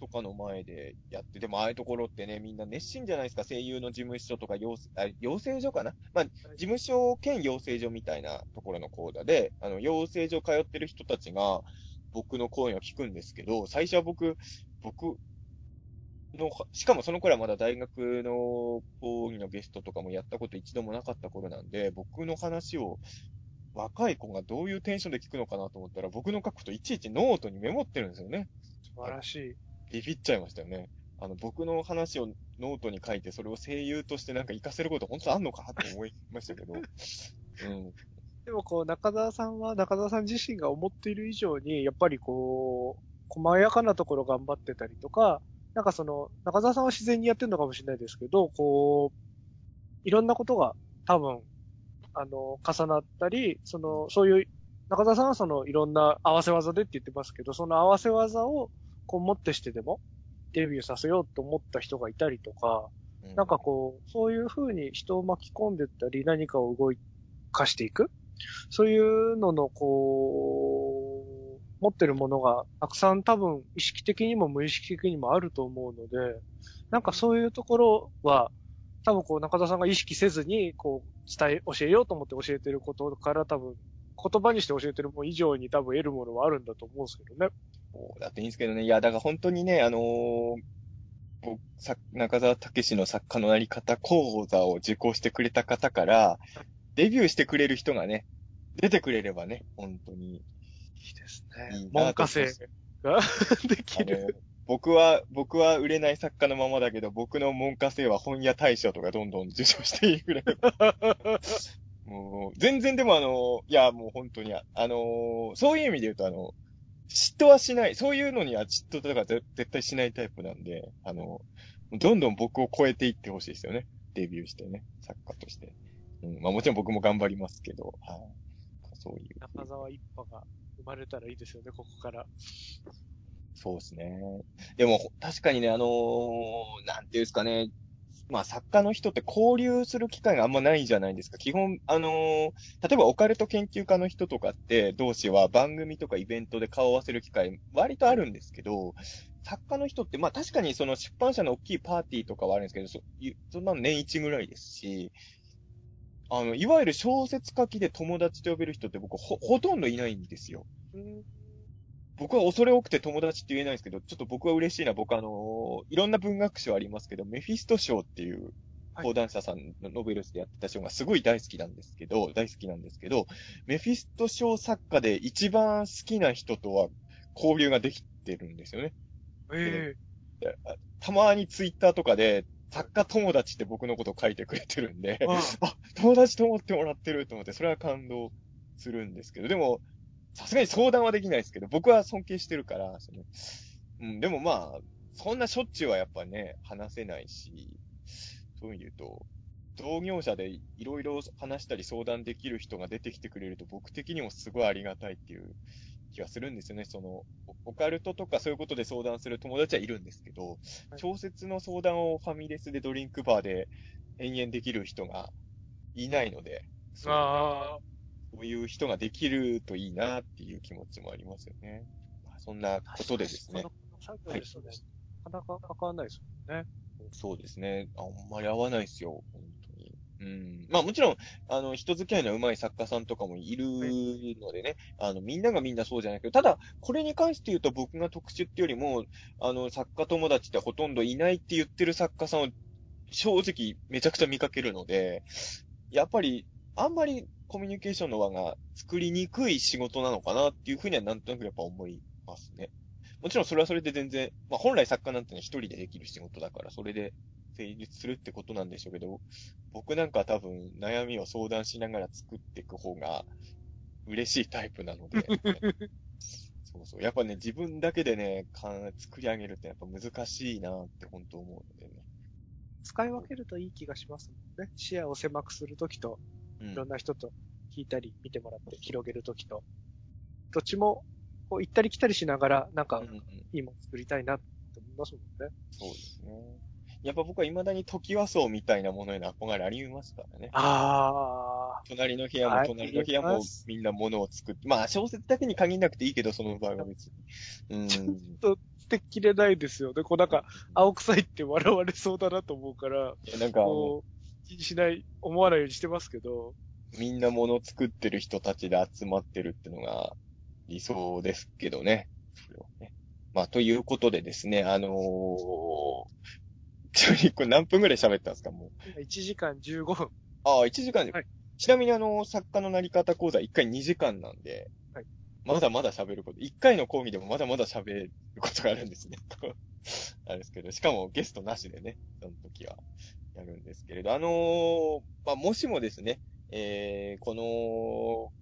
とかの前でやって、でもああいうところってね、みんな熱心じゃないですか、声優の事務所とか養成、あ養成所かな？まあ、事務所兼養成所みたいなところの講座で、あの、養成所通ってる人たちが、僕の講演を聞くんですけど、最初は僕、僕の、しかもその頃はまだ大学の講義のゲストとかもやったこと一度もなかった頃なんで、僕の話を若い子がどういうテンションで聞くのかなと思ったら、僕の書くこといちいちノートにメモってるんですよね。素晴らしい。ビビっちゃいましたよね。あの、僕の話をノートに書いて、それを声優としてなんか活かせること本当あんのかって思いましたけど。うん。でもこう、中澤さんは、中澤さん自身が思っている以上に、やっぱりこう、細やかなところ頑張ってたりとか、なんかその、中澤さんは自然にやってるのかもしれないですけど、こう、いろんなことが多分、あの、重なったり、その、そういう、中田さんはその、いろんな合わせ技でって言ってますけど、その合わせ技を、こう、もってしてでも、デビューさせようと思った人がいたりとか、うなんかこう、そういう風に人を巻き込んでったり、何かを動かしていくそういうのの、こう、持ってるものがたくさん多分意識的にも無意識的にもあると思うので、なんかそういうところは、多分こう中田さんが意識せずに、こう、伝え、教えようと思って教えてることから多分、言葉にして教えてるも以上に多分得るものはあるんだと思うんですけどね。そうだっていいんですけどね。いや、だから本当にね、あのー僕さ中澤武の作家のなり方講座を受講してくれた方から、デビューしてくれる人がね、出てくれればね、本当に。いいですいいね。なと思います門下生が できる。僕は、僕は売れない作家のままだけど、僕の門下生は本屋大賞とかどんどん受賞していくぐらい。もう、全然でもあの、いや、もう本当に、あの、そういう意味で言うとあの、嫉妬はしない。そういうのには嫉妬とかぜ絶対しないタイプなんで、あの、どんどん僕を超えていってほしいですよね。デビューしてね、作家として。うん、まあもちろん僕も頑張りますけど、はい。そういう。中澤一派が生まれたらいいですよね、ここから。そうですね。でも、確かにね、あのーなんていうんですかね。まあ、作家の人って交流する機会があんまないじゃないですか。基本、あのー例えばオカルト研究家の人とかって、同士は番組とかイベントで顔を合わせる機会、割とあるんですけど、作家の人って、まあ確かにその出版社の大きいパーティーとかはあるんですけど、そいそんなの年一ぐらいですし、あの、いわゆる小説書きで友達と呼べる人って僕ほ、ほとんどいないんですよ。僕は恐れ多くて友達って言えないんですけど、ちょっと僕は嬉しいな。僕あのいろんな文学賞ありますけど、メフィスト賞っていうはい講談社さんのノベルスでやってた賞がすごい大好きなんですけど、大好きなんですけど、メフィスト賞作家で一番好きな人とは交流ができてるんですよね。えたまにツイッターとかで、作家友達って僕のこと書いてくれてるんでえ、ああ、友達と思ってもらってると思って、それは感動するんですけど、でも、さすがに相談はできないですけど、僕は尊敬してるから、その、うん、でもまあ、そんなしょっちゅうはやっぱね、話せないし、そういうと、同業者でいろいろ話したり相談できる人が出てきてくれると、僕的にもすごいありがたいっていう気がするんですよね。その、オオカルトとかそういうことで相談する友達はいるんですけど、はい小説の相談をファミレスでドリンクバーで延々できる人がいないので、そうあそういう人ができるといいなっていう気持ちもありますよね。まあそんなあ。ことでですね作業ですとね、なかなか関わらないですもんね。そうですね。あんまり合わないですよ。本。うん。まあもちろん、あの、人付き合いの上手い作家さんとかもいるのでね、あの、みんながみんなそうじゃないけど、ただ、これに関して言うと僕が特殊ってよりも、あの、作家友達ってほとんどいないって言ってる作家さんを正直めちゃくちゃ見かけるので、やっぱり、あんまりコミュニケーションの輪が作りにくい仕事なのかなっていうふうにはなんとなくやっぱ思いますね。もちろんそれはそれで全然、まあ本来作家なんてのは一人でできる仕事だから、それで成立するってことなんでしょうけど、僕なんかは多分悩みを相談しながら作っていく方が嬉しいタイプなので、そうそう。やっぱね、自分だけでね、か作り上げるってやっぱ難しいなって本当思うのでね。使い分けるといい気がしますもんね。視野を狭くするときと、うんいろんな人と聞いたり、見てもらって広げるときと、どっちも、こう行ったり来たりしながら、なんかいいもの作りたいなって思いますもんね。そうですね。やっぱ僕は未だに時和荘みたいなものへの憧れありますからね。あ隣の部屋も隣の部屋もみんな物を作って、まあ小説だけに限らなくていいけど、その場合は別に。うん。ちょっー、捨てきれないですよね。こうなんか、青臭いって笑われそうだなと思うから、いやなんか気にしない、思わないようにしてますけど、みんな物を作ってる人たちで集まってるってのが理想ですけどね。それはね。まあ、ということでですね、あのー、ちなみにこれ何分ぐらい喋ったんですか、もう？1時間15分。ああ、1時間で。はいちなみにあの、作家のなり方講座1回2時間なんで、はいまだまだ喋ること、1回の講義でもまだまだ喋ることがあるんですね。あれですけど、しかもゲストなしでね、その時はやるんですけれど、あのーまあ、もしもですね、えー、この、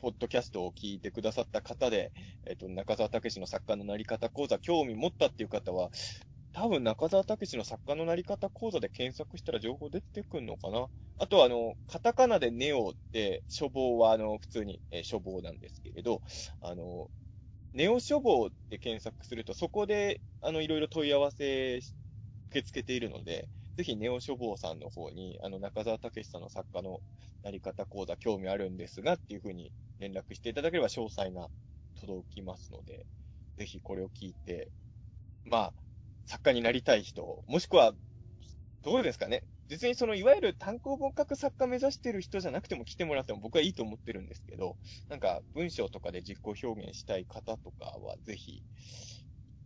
ポッドキャストを聞いてくださった方で、えっ、と、中澤武史の作家のなり方講座興味持ったっていう方は、多分中澤武史の作家のなり方講座で検索したら情報出てくるのかな？あとはあの、カタカナでネオって、処方はあの、普通に、えー処方なんですけれど、あの、ネオ処方って検索すると、そこで、あの、いろいろ問い合わせ受け付けているので、ぜひネオ処方さんの方に、あの、中澤武史さんの作家のなり方講座興味あるんですがっていうふうに連絡していただければ詳細が届きますので、ぜひこれを聞いて、まあ、作家になりたい人、もしくは、どうですかね。別にその、いわゆる単行本格作家目指してる人じゃなくても来てもらっても僕はいいと思ってるんですけど、なんか文章とかで自己表現したい方とかはぜひ、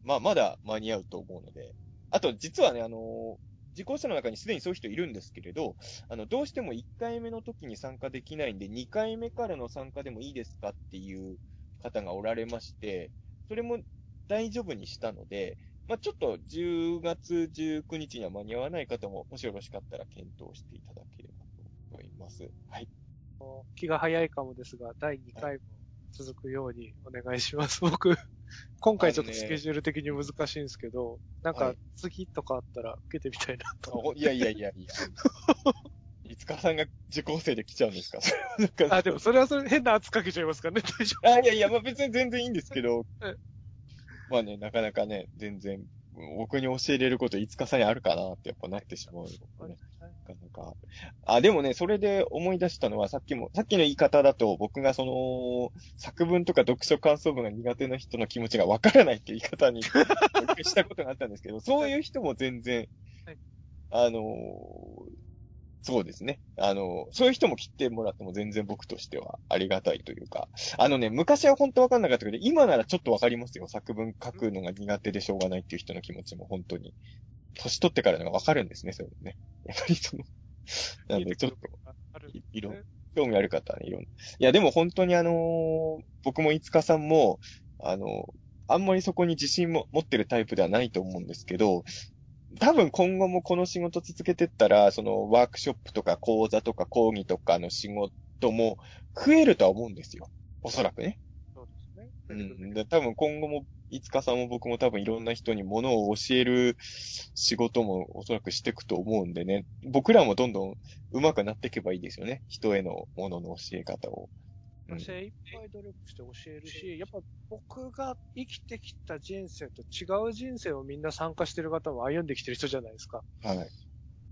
まあまだ間に合うと思うので、あと実はね、あの受講者の中にすでにそういう人いるんですけれど、あの、どうしても1回目の時に参加できないんで、2回目からの参加でもいいですかっていう方がおられまして、それも大丈夫にしたので、まあ、ちょっと10月19日には間に合わない方も、もしよろしかったら検討していただければと思います。はい。気が早いかもですが、第2回も続くようにお願いします。僕、今回ちょっとスケジュール的に難しいんですけど、なんかはい次とかあったら受けてみたいなと。あいやいやいやいや。いつかさんが受講生で来ちゃうんですか？あ、でもそれはそれ変な圧かけちゃいますからね、大丈あ、いやいや、まあ別に全然いいんですけどえ、まあね、なかなかね、全然、僕に教えれることいつかさにあるかなってやっぱなってしまうね。夫。なかなか。あ、でもね、それで思い出したのは、さっきも、さっきの言い方だと、僕がその、作文とか読書感想文が苦手な人の気持ちがわからないっていう言い方に したことがあったんですけど、そういう人も全然はい、あのーそうですね。あの、そういう人も来てもらっても全然僕としてはありがたいというか、あのね、昔は本当わかんなかったけど、今ならちょっとわかりますよ。作文書くのが苦手でしょうがないっていう人の気持ちも本当に。年取ってからのがわかるんですね、そういうのね。やっぱりその、なんでちょっと、いろ、興味ある方はね、いろんな。いや、でも本当にあのー僕もいつかさんも、あのーあんまりそこに自信も持ってるタイプではないと思うんですけど、多分今後もこの仕事続けてったら、そのワークショップとか講座とか講義とかの仕事も増えるとは思うんですよ。おそらくね。そうですね。うん。で多分今後も、いつかさんも僕も多分いろんな人にものを教える仕事もおそらくしていくと思うんでね。僕らもどんどん上手くなっていけばいいですよね。人へのものの教え方を。うん精一杯努力して教えるし、やっぱ僕が生きてきた人生と違う人生をみんな参加してる方も歩んできてる人じゃないですか。はい。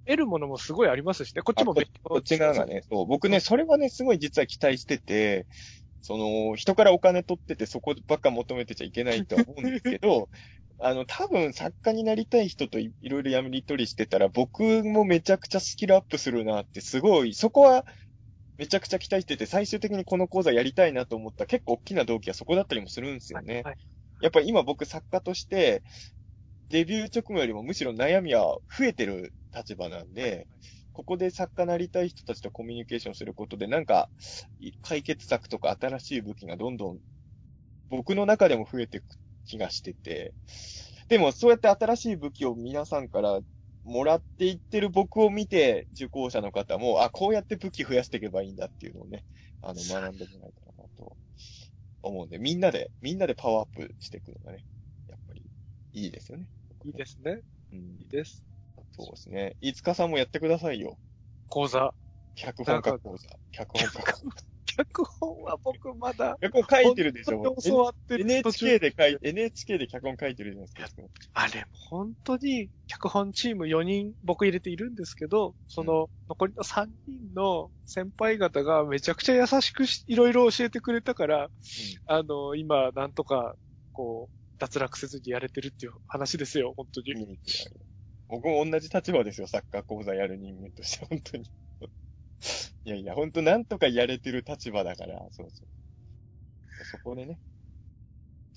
得るものもすごいありますしね。こっちもあここっち側が。ね、そう、僕ね、それはね、すごい実は期待してて、その、人からお金取っててそこばっか求めてちゃいけないとは思うんですけど、あの、多分作家になりたい人といいろいろやりとりしてたら、僕もめちゃくちゃスキルアップするなって、すごい、そこはめちゃくちゃ期待してて、最終的にこの講座やりたいなと思った結構大きな動機はそこだったりもするんですよね。はいやっぱり今僕作家として、デビュー直後よりもむしろ悩みは増えてる立場なんで、ここで作家なりたい人たちとコミュニケーションすることで、なんか、い解決策とか新しい武器がどんどん、僕の中でも増えていく気がしてて、でもそうやって新しい武器を皆さんからもらっていってる僕を見て、受講者の方も、あ、こうやって武器増やしていけばいいんだっていうのをね、あの、学んでもらえたらなと思うんで、みんなで、みんなでパワーアップしていくのがね、やっぱりいいですよね。いいですね。うんいいです。そうですね。いつかさんもやってくださいよ。講座。脚本家講座。脚本家。脚本は僕まだ、脚本書いてるでしょ教わってる NHK で書いて、NHK で脚本書いてるじゃないですか。あれ、本当に、脚本チーム4人、僕入れているんですけど、その、残りの3人の先輩方がめちゃくちゃ優しくしいろいろ教えてくれたから、あの、今、なんとか、こう、脱落せずにやれてるっていう話ですよ、本当に。うん僕も同じ立場ですよ、サッカー講座やる人間として、本当に。いやいや、本当なんとかやれてる立場だから、そうそう。そこでね。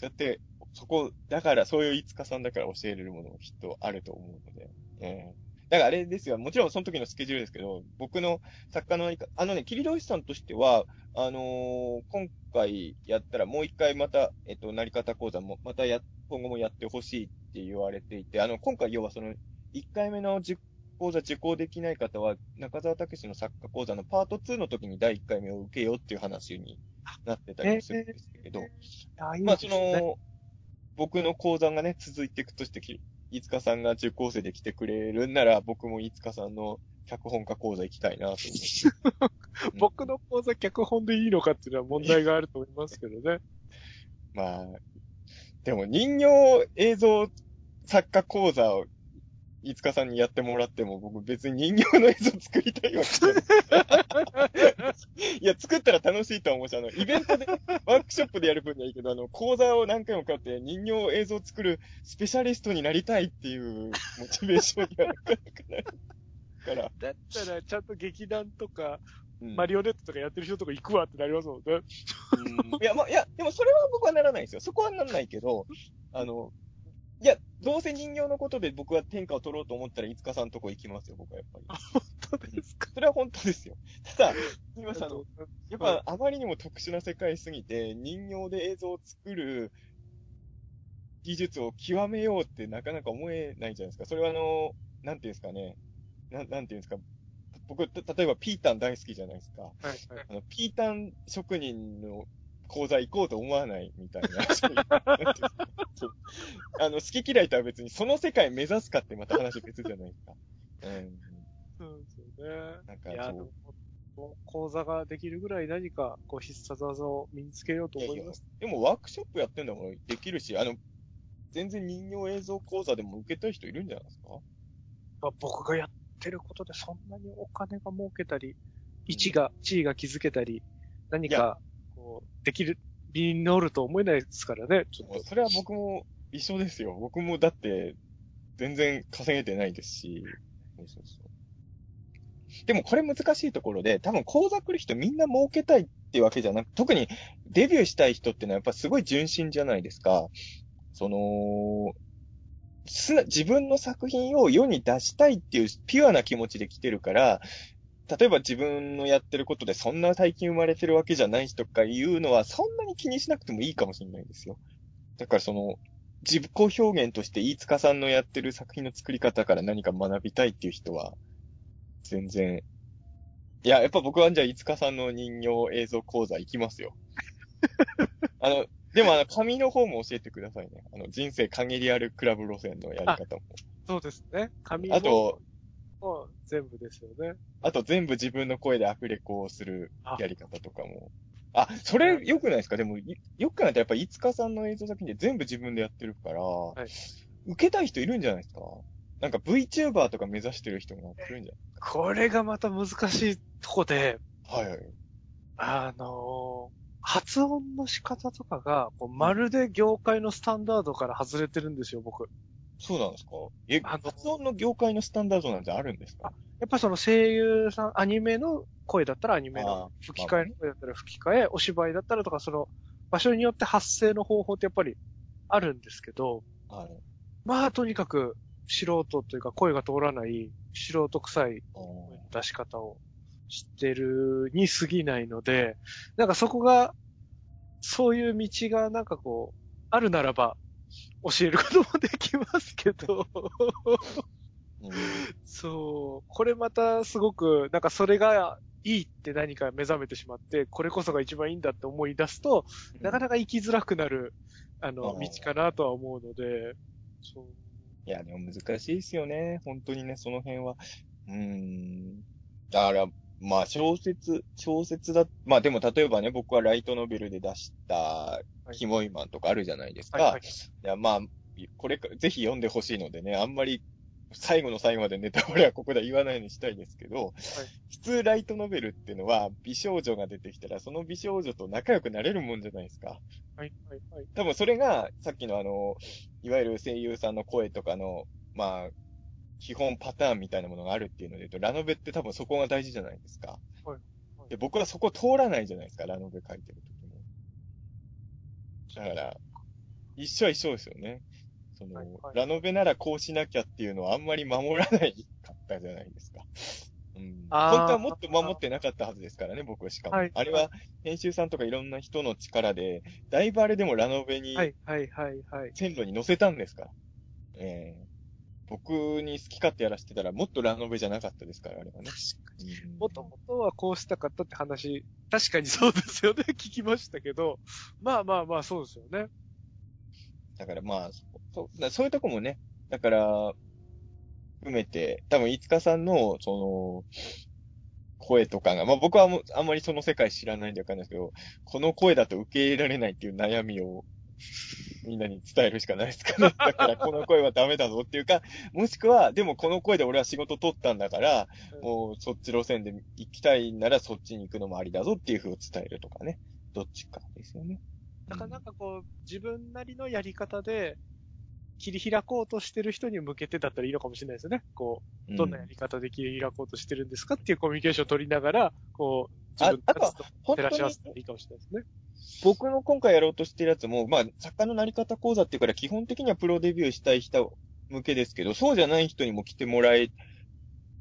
だって、そこ、だから、そういういつかさんだから教えれるものもきっとあると思うので。ええだからあれですよ、もちろんその時のスケジュールですけど、僕の作家の、あのね、キリロイさんとしては、あのー今回やったらもう一回また、えっと、なり方講座も、またや、今後もやってほしいって言われていて、あの、今回要はその、1回目の実講座受講できない方は、中澤武史の作家講座のパート2の時に第1回目を受けようっていう話になってたりもするんですけど、あ、いいまあ、そ。の、僕の講座がね、続いていくとして、きいつかさんが受講生で来てくれるんなら、僕もいつかさんの脚本家講座行きたいなと思って。僕の講座脚本でいいのかっていうのは問題があると思いますけどね。まあ、でも人形映像作家講座を、いつかさんにやってもらっても、僕別に人形の映像作りたいわけじゃない。いや、作ったら楽しいとは思うし、あの、イベントで、ワークショップでやる分にはいいけど、あの、講座を何回も買って人形映像作るスペシャリストになりたいっていうモチベーションにはなかなかない。から、だったら、ちゃんと劇団とか、うんマリオネットとかやってる人とか行くわってなりますもんね。うんいや、まあ、いや、でもそれは僕はならないんですよ。そこはならないけど、あの、いや、どうせ人形のことで僕は天下を取ろうと思ったら、いつかさんとこ行きますよ、僕はやっぱり。本当ですか？それは本当ですよ。ただ、今さん、あの、やっはぱあまりにも特殊な世界すぎて、人形で映像を作る技術を極めようってなかなか思えないじゃないですか。それはあの、なんていうんですかね。ななんていうんですか。僕、た例えばピータン大好きじゃないですか。いはい。あの、ピータン職人の講座行こうと思わないみたいな。あの、好き嫌いとは別にその世界目指すかってまた話別じゃないですか。うん。そうですよね。なんかいや、そうでももう講座ができるぐらい何か、こう、必殺技を身につけようといやいや思います。でもワークショップやってんだもんできるし、あの、全然人形映像講座でも受けたい人いるんじゃないですか？まあ、僕がやってることでそんなにお金が儲けたり、位置が、地位が築けたり、何か、できる、身に乗ると思えないですからね、ちょっと。それは僕も一緒ですよ。僕もだって、全然稼げてないですし。そうそうそうでもこれ難しいところで、多分講座来る人みんな儲けたいっていうわけじゃなく、特にデビューしたい人ってのはやっぱすごい純真じゃないですか。その、す、自分の作品を世に出したいっていうピュアな気持ちで来てるから、例えば自分のやってることでそんな大金生まれてるわけじゃない人かいうのはそんなに気にしなくてもいいかもしれないんですよ。だからその、自己表現として飯塚さんのやってる作品の作り方から何か学びたいっていう人は、全然。いや、やっぱ僕はじゃあ飯塚さんの人形映像講座行きますよ。あの、でもあの、紙の方も教えてくださいね。あの、人生限りあるクラブ路線のやり方も。そうですね。紙あと、もう全部ですよね。あと全部自分の声でアフレコをするやり方とかも。あ、それ良くないですか？でも、いよくないとやっぱり、いつかさんの映像作品で全部自分でやってるから、い受けたい人いるんじゃないですか？なんか VTuber とか目指してる人が来るんじゃこれがまた難しいとこで、ないはいはい。あのー発音の仕方とかが、こうまるで業界のスタンダードから外れてるんですよ、僕。そうなんですか？え、あの発音の業界のスタンダードなんてあるんですか？やっぱその声優さん、アニメの声だったらアニメあのー吹き替えの声だったら吹き替え、お芝居だったらとか、その場所によって発声の方法ってやっぱりあるんですけど、はい。まあとにかく素人というか声が通らない素人臭い出し方をしてるに過ぎないので、なんかそこが、そういう道がなんかこう、あるならば教えることもできますけど、うんそう、これまたすごく、なんかそれがいいって何か目覚めてしまって、これこそが一番いいんだって思い出すと、なかなか生きづらくなる、あの、道かなとは思うので、そう。いや、でも難しいですよね。本当にね、その辺は。うーん。だから、まあ小説、小説だ、まあでも例えばね、僕はライトノベルで出した、キモイマンとかあるじゃないですか。はいはいいや、まあ、これか、ぜひ読んでほしいのでね、あんまり、最後の最後までネタバレはここでは言わないようにしたいですけど、普通ライトノベルっていうのは、美少女が出てきたら、その美少女と仲良くなれるもんじゃないですか。はい、はい、はい。多分それが、さっきのあの、いわゆる声優さんの声とかの、まあ、基本パターンみたいなものがあるっていうので言うと、ラノベって多分そこが大事じゃないですか。はいはいで、僕はそこ通らないじゃないですか、ラノベ書いてる時も。だから、一緒は一緒ですよね。その、はいはいラノベならこうしなきゃっていうのはあんまり守らないかったじゃないですか。うん、本当はもっと守ってなかったはずですからね、僕はしかも。はいあれは、編集さんとかいろんな人の力で、だいぶあれでもラノベにはい、はい、はい、はい。線路に乗せたんですから。ええ僕に好き勝手やらせてたらもっとラノベじゃなかったですから、あれはね。うんもともとはこうしたかったって話、確かにそうですよね。聞きましたけど、まあまあまあそうですよね。だからまあ、そそうだそういうとこもね、だから、含めて、多分、いつかさんの、その、声とかが、まあ僕はもうあんまりその世界知らないんでわかんないですけど、この声だと受け入れられないっていう悩みを、みんなに伝えるしかないですかね。だから、この声はダメだぞっていうか、もしくは、でもこの声で俺は仕事取ったんだから、もうそっち路線で行きたいならそっちに行くのもありだぞっていう風を伝えるとかね。どっちかですよね。だからなんかこう、自分なりのやり方で、切り開こうとしてる人に向けてだったらいいのかもしれないですよね。こう、どんなやり方で切り開こうとしてるんですかっていうコミュニケーションを取りながら、こう、自分ああとはと本照らし合わせたらいいかもしれないですね。僕の今回やろうとしてるやつも、まあ、作家のなり方講座っていうから基本的にはプロデビューしたい人向けですけど、そうじゃない人にも来てもらえ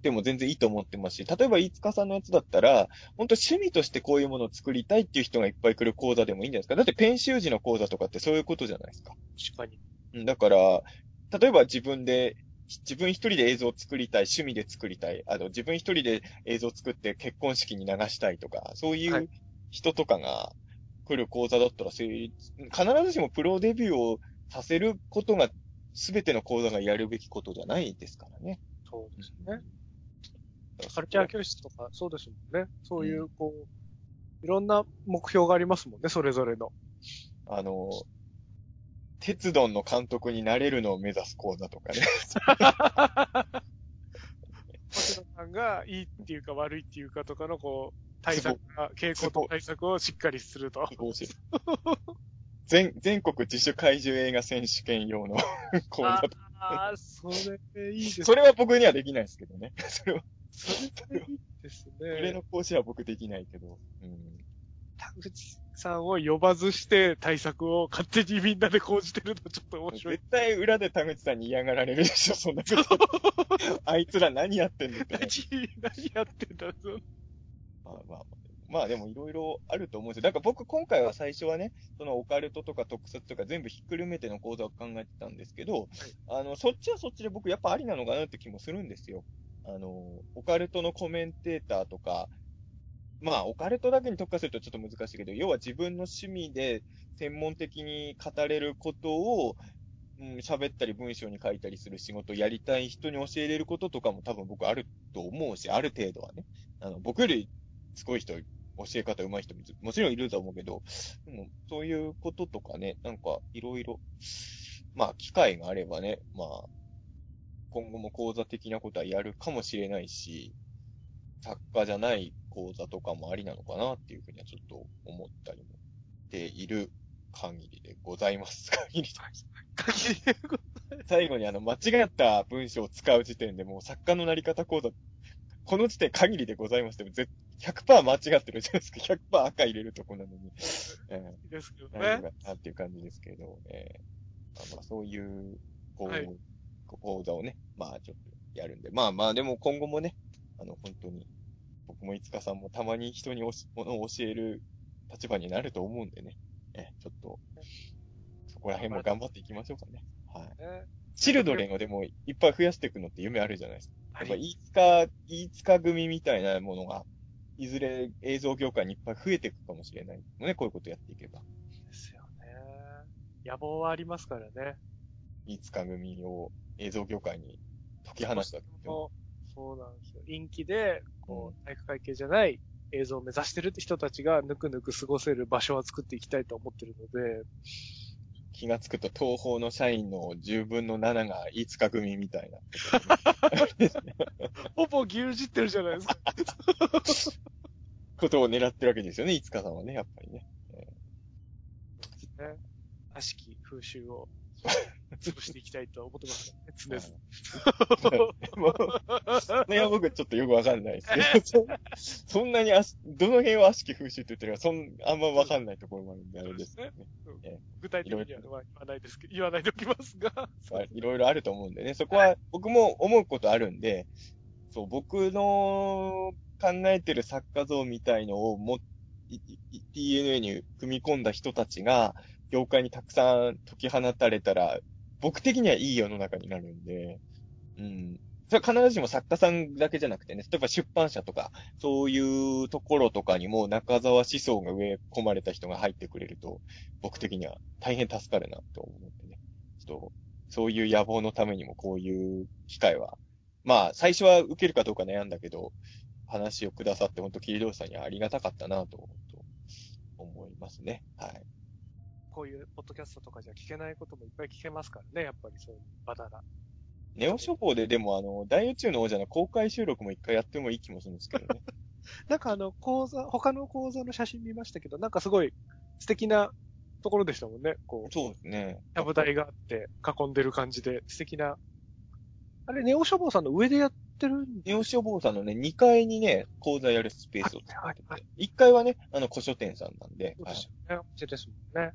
ても全然いいと思ってますし、例えば、飯塚さんのやつだったら、本当趣味としてこういうものを作りたいっていう人がいっぱい来る講座でもいいんじゃないですか。だって編集時の講座とかってそういうことじゃないですか。確かに。うんだから、例えば自分で、自分一人で映像を作りたい、趣味で作りたい、あの、自分一人で映像を作って結婚式に流したいとか、そういはいう人とかが来る講座だったら成立、必ずしもプロデビューをさせることが、すべての講座がやるべきことじゃないですからね。そうですね。カルチャー教室とかそうですもんね。そういう、こう、いろんな目標がありますもんね、それぞれの。あの、鉄道の監督になれるのを目指す講座とかね。星野さんがいいっていうか悪いっていうかとかの、こう、対策が、傾向と対策をしっかりすると。全、全国自主怪獣映画選手権用の 講座とか。ああ、それいいですね。それは僕にはできないですけどね。それは、それいいですねの。講師は僕できないけど。うん。田口さんを呼ばずして対策を勝手にみんなで講じてるのちょっと面白い絶。対裏で田口さんに嫌がられるでしょ、そんなこと。あいつら何やってんのって。何、何やってんだぞ。まあまあ、まあでもいろいろあると思うんですよ。だから僕今回は最初はね、そのオカルトとか特撮とか全部ひっくるめての講座を考えてたんですけど、あの、そっちはそっちで僕やっぱありなのかなって気もするんですよ。あの、オカルトのコメンテーターとか、まあ、オカルトだけに特化するとちょっと難しいけど、要は自分の趣味で専門的に語れることを、うん、喋ったり文章に書いたりする仕事をやりたい人に教えれることとかも多分僕あると思うし、ある程度はね。あの、僕よりすごい人、教え方上手い人ももちろんいると思うけど、でもそういうこととかね、なんかいろいろ、まあ機会があればね、まあ、今後も講座的なことはやるかもしれないし、作家じゃない講座とかもありなのかなっていうふうにはちょっと思ったりもしている限りでございます。限りで。限りでご最後にあの、間違った文章を使う時点でもう作家のなり方講座、この時点限りでございますでも絶100%間違ってるじゃないですか。100%赤入れるとこなのに。えいですけどね。かなっていう感じですけど、えー、まあまあそういう、こう、はい講座をね、まあちょっとやるんで。まあまあでも今後もね、あの、本当に、僕もいつかさんもたまに人におしものを教える立場になると思うんでね。えー、ちょっと、そこら辺も頑張っていきましょうかね。はい。ねチルドレンをでもいっぱい増やしていくのって夢あるじゃないですか。やっぱ、はい。飯塚、飯塚組みたいなものが、いずれ映像業界にいっぱい増えていくかもしれないのね、こういうことやっていけば。ですよね。野望はありますからね。飯塚組を映像業界に解き放したわ。そうなんですよ。陰気で、こう、体育会系じゃない映像を目指してるって人たちがぬくぬく過ごせる場所を作っていきたいと思ってるので、気がつくと東方の社員の10分の7が飯塚組みたいな。ほぼ牛耳ってるじゃないですか。ことを狙ってるわけですよね、飯塚さんはね、やっぱりね。ね。悪しき風習を 潰していきたいと思ってますね、常々。もう、いや、僕ちょっとよくわかんないですけど、そそんなにあし、どの辺を悪しき風習って言ってるか、そん、あんまわかんないところもあるんで、あれですね。え具体的には言わないですけど、言わないでおきますが。まあいろいろあると思うんでね、そこは僕も思うことあるんで、そう、僕の考えてる作家像みたいのをも、DNA に組み込んだ人たちが、業界にたくさん解き放たれたら、僕的にはいい世の中になるんで、うん。それは必ずしも作家さんだけじゃなくてね、例えば出版社とか、そういうところとかにも中沢思想が植え込まれた人が入ってくれると、僕的には大変助かるなと思ってね。ちょっと、そういう野望のためにもこういう機会は、まあ、最初は受けるかどうか悩んだけど、話をくださって、本当キリドさんにはありがたかったなと、と思いますね。はい。こういうポッドキャストとかじゃ聞けないこともいっぱい聞けますからね、やっぱりそういう場なら。ネオ処方ででもあの、大宇宙の王者の公開収録も一回やってもいい気もするんですけどね。なんかあの、講座、他の講座の写真見ましたけど、なんかすごい素敵なところでしたもんね。こう、そうですね。キャブ台があって囲んでる感じで素敵な。あれ、ネオ処方さんの上でやってるんネオ処方さんのね、2階にね、講座やるスペースをってはいはて、1階はね、あの、古書店さんなんで、はいそうですよね。お店ですもんね。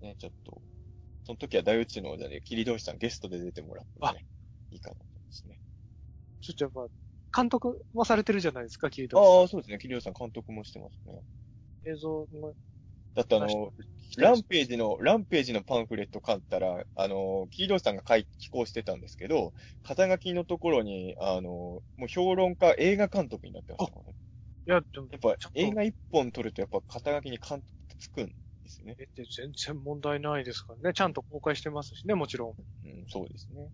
ね、ちょっと、その時は大宇宙の王者で、桐通さんゲストで出てもらってもね、いいかなと思いますね。ちょっとやっぱ、監督もされてるじゃないですか、キリトああ、そうですね。桐通さん監督もしてますね。映像の。だってあの、ランページの、ランページのパンフレット買ったら、あの、キードさんが書い寄稿してたんですけど、肩書きのところに、あの、もう評論家、映画監督になってましたからね。いや、でも、やっぱ映画一本撮るとやっぱ肩書きに監督つくんですよね。えって全然問題ないですからね。ちゃんと公開してますしね、もちろん。うん、そうですね。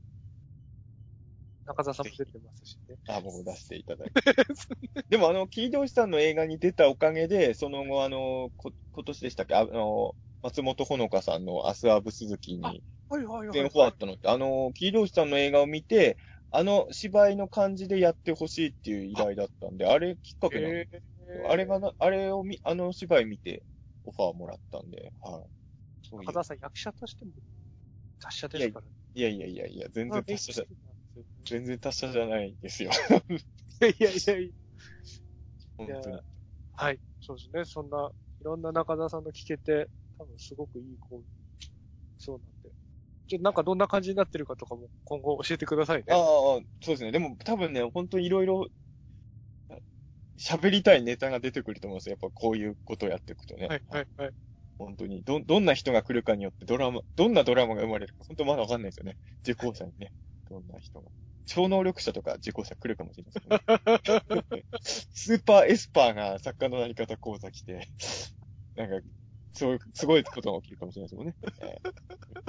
中澤さんも出てますしね。あ、僕出していただいて。でもあの、キードさんの映画に出たおかげで、その後あの、こ今年でしたっけ？あの、松本穂香さんのアスアブ鈴木にはいはいはい、出演フォワットのって、あの、キードさんの映画を見て、あの芝居の感じでやってほしいっていう依頼だったんで、あれきっかけなんでえーあれがな、あれを見、あの芝居見てオファーもらったんで、はい。そういうさん役者としても達者ですからね。いやいやいやいや、全然達者じゃ、全然達者じゃないですよ。いやいやいやいや。本当に。はい。そうですね。そんな、いろんな中澤さんの聞けて、多分すごくいい講義。そうなんで。ちょっとなんかどんな感じになってるかとかも今後教えてくださいね。ああ、そうですね。でも多分ね、本当にいろいろ、喋りたいネタが出てくると思うんですよ。やっぱこういうことをやっていくとね。はいはいはい。本当に。ど、どんな人が来るかによってドラマ、どんなドラマが生まれるか、本当まだわかんないですよね。受講者にね。どんな人が。超能力者とか受講者来るかもしれないですね。スーパーエスパーが作家のなり方講座来て、なんか、そういう、すごいことが起きるかもしれないですもんね。えー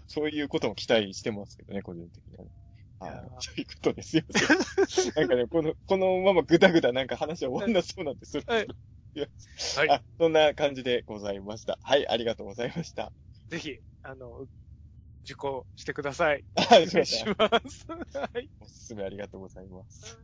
そういうことも期待してますけどね、個人的にはね。はいいやーそういうことですよ。なんかね、この、このままぐだぐだなんか話は終わんなそうなんです。はいいやはいあ、そんな感じでございました。はい、ありがとうございました。ぜひ、あの、受講してください。あ、お願いし。ます。はい。おすすめありがとうございます。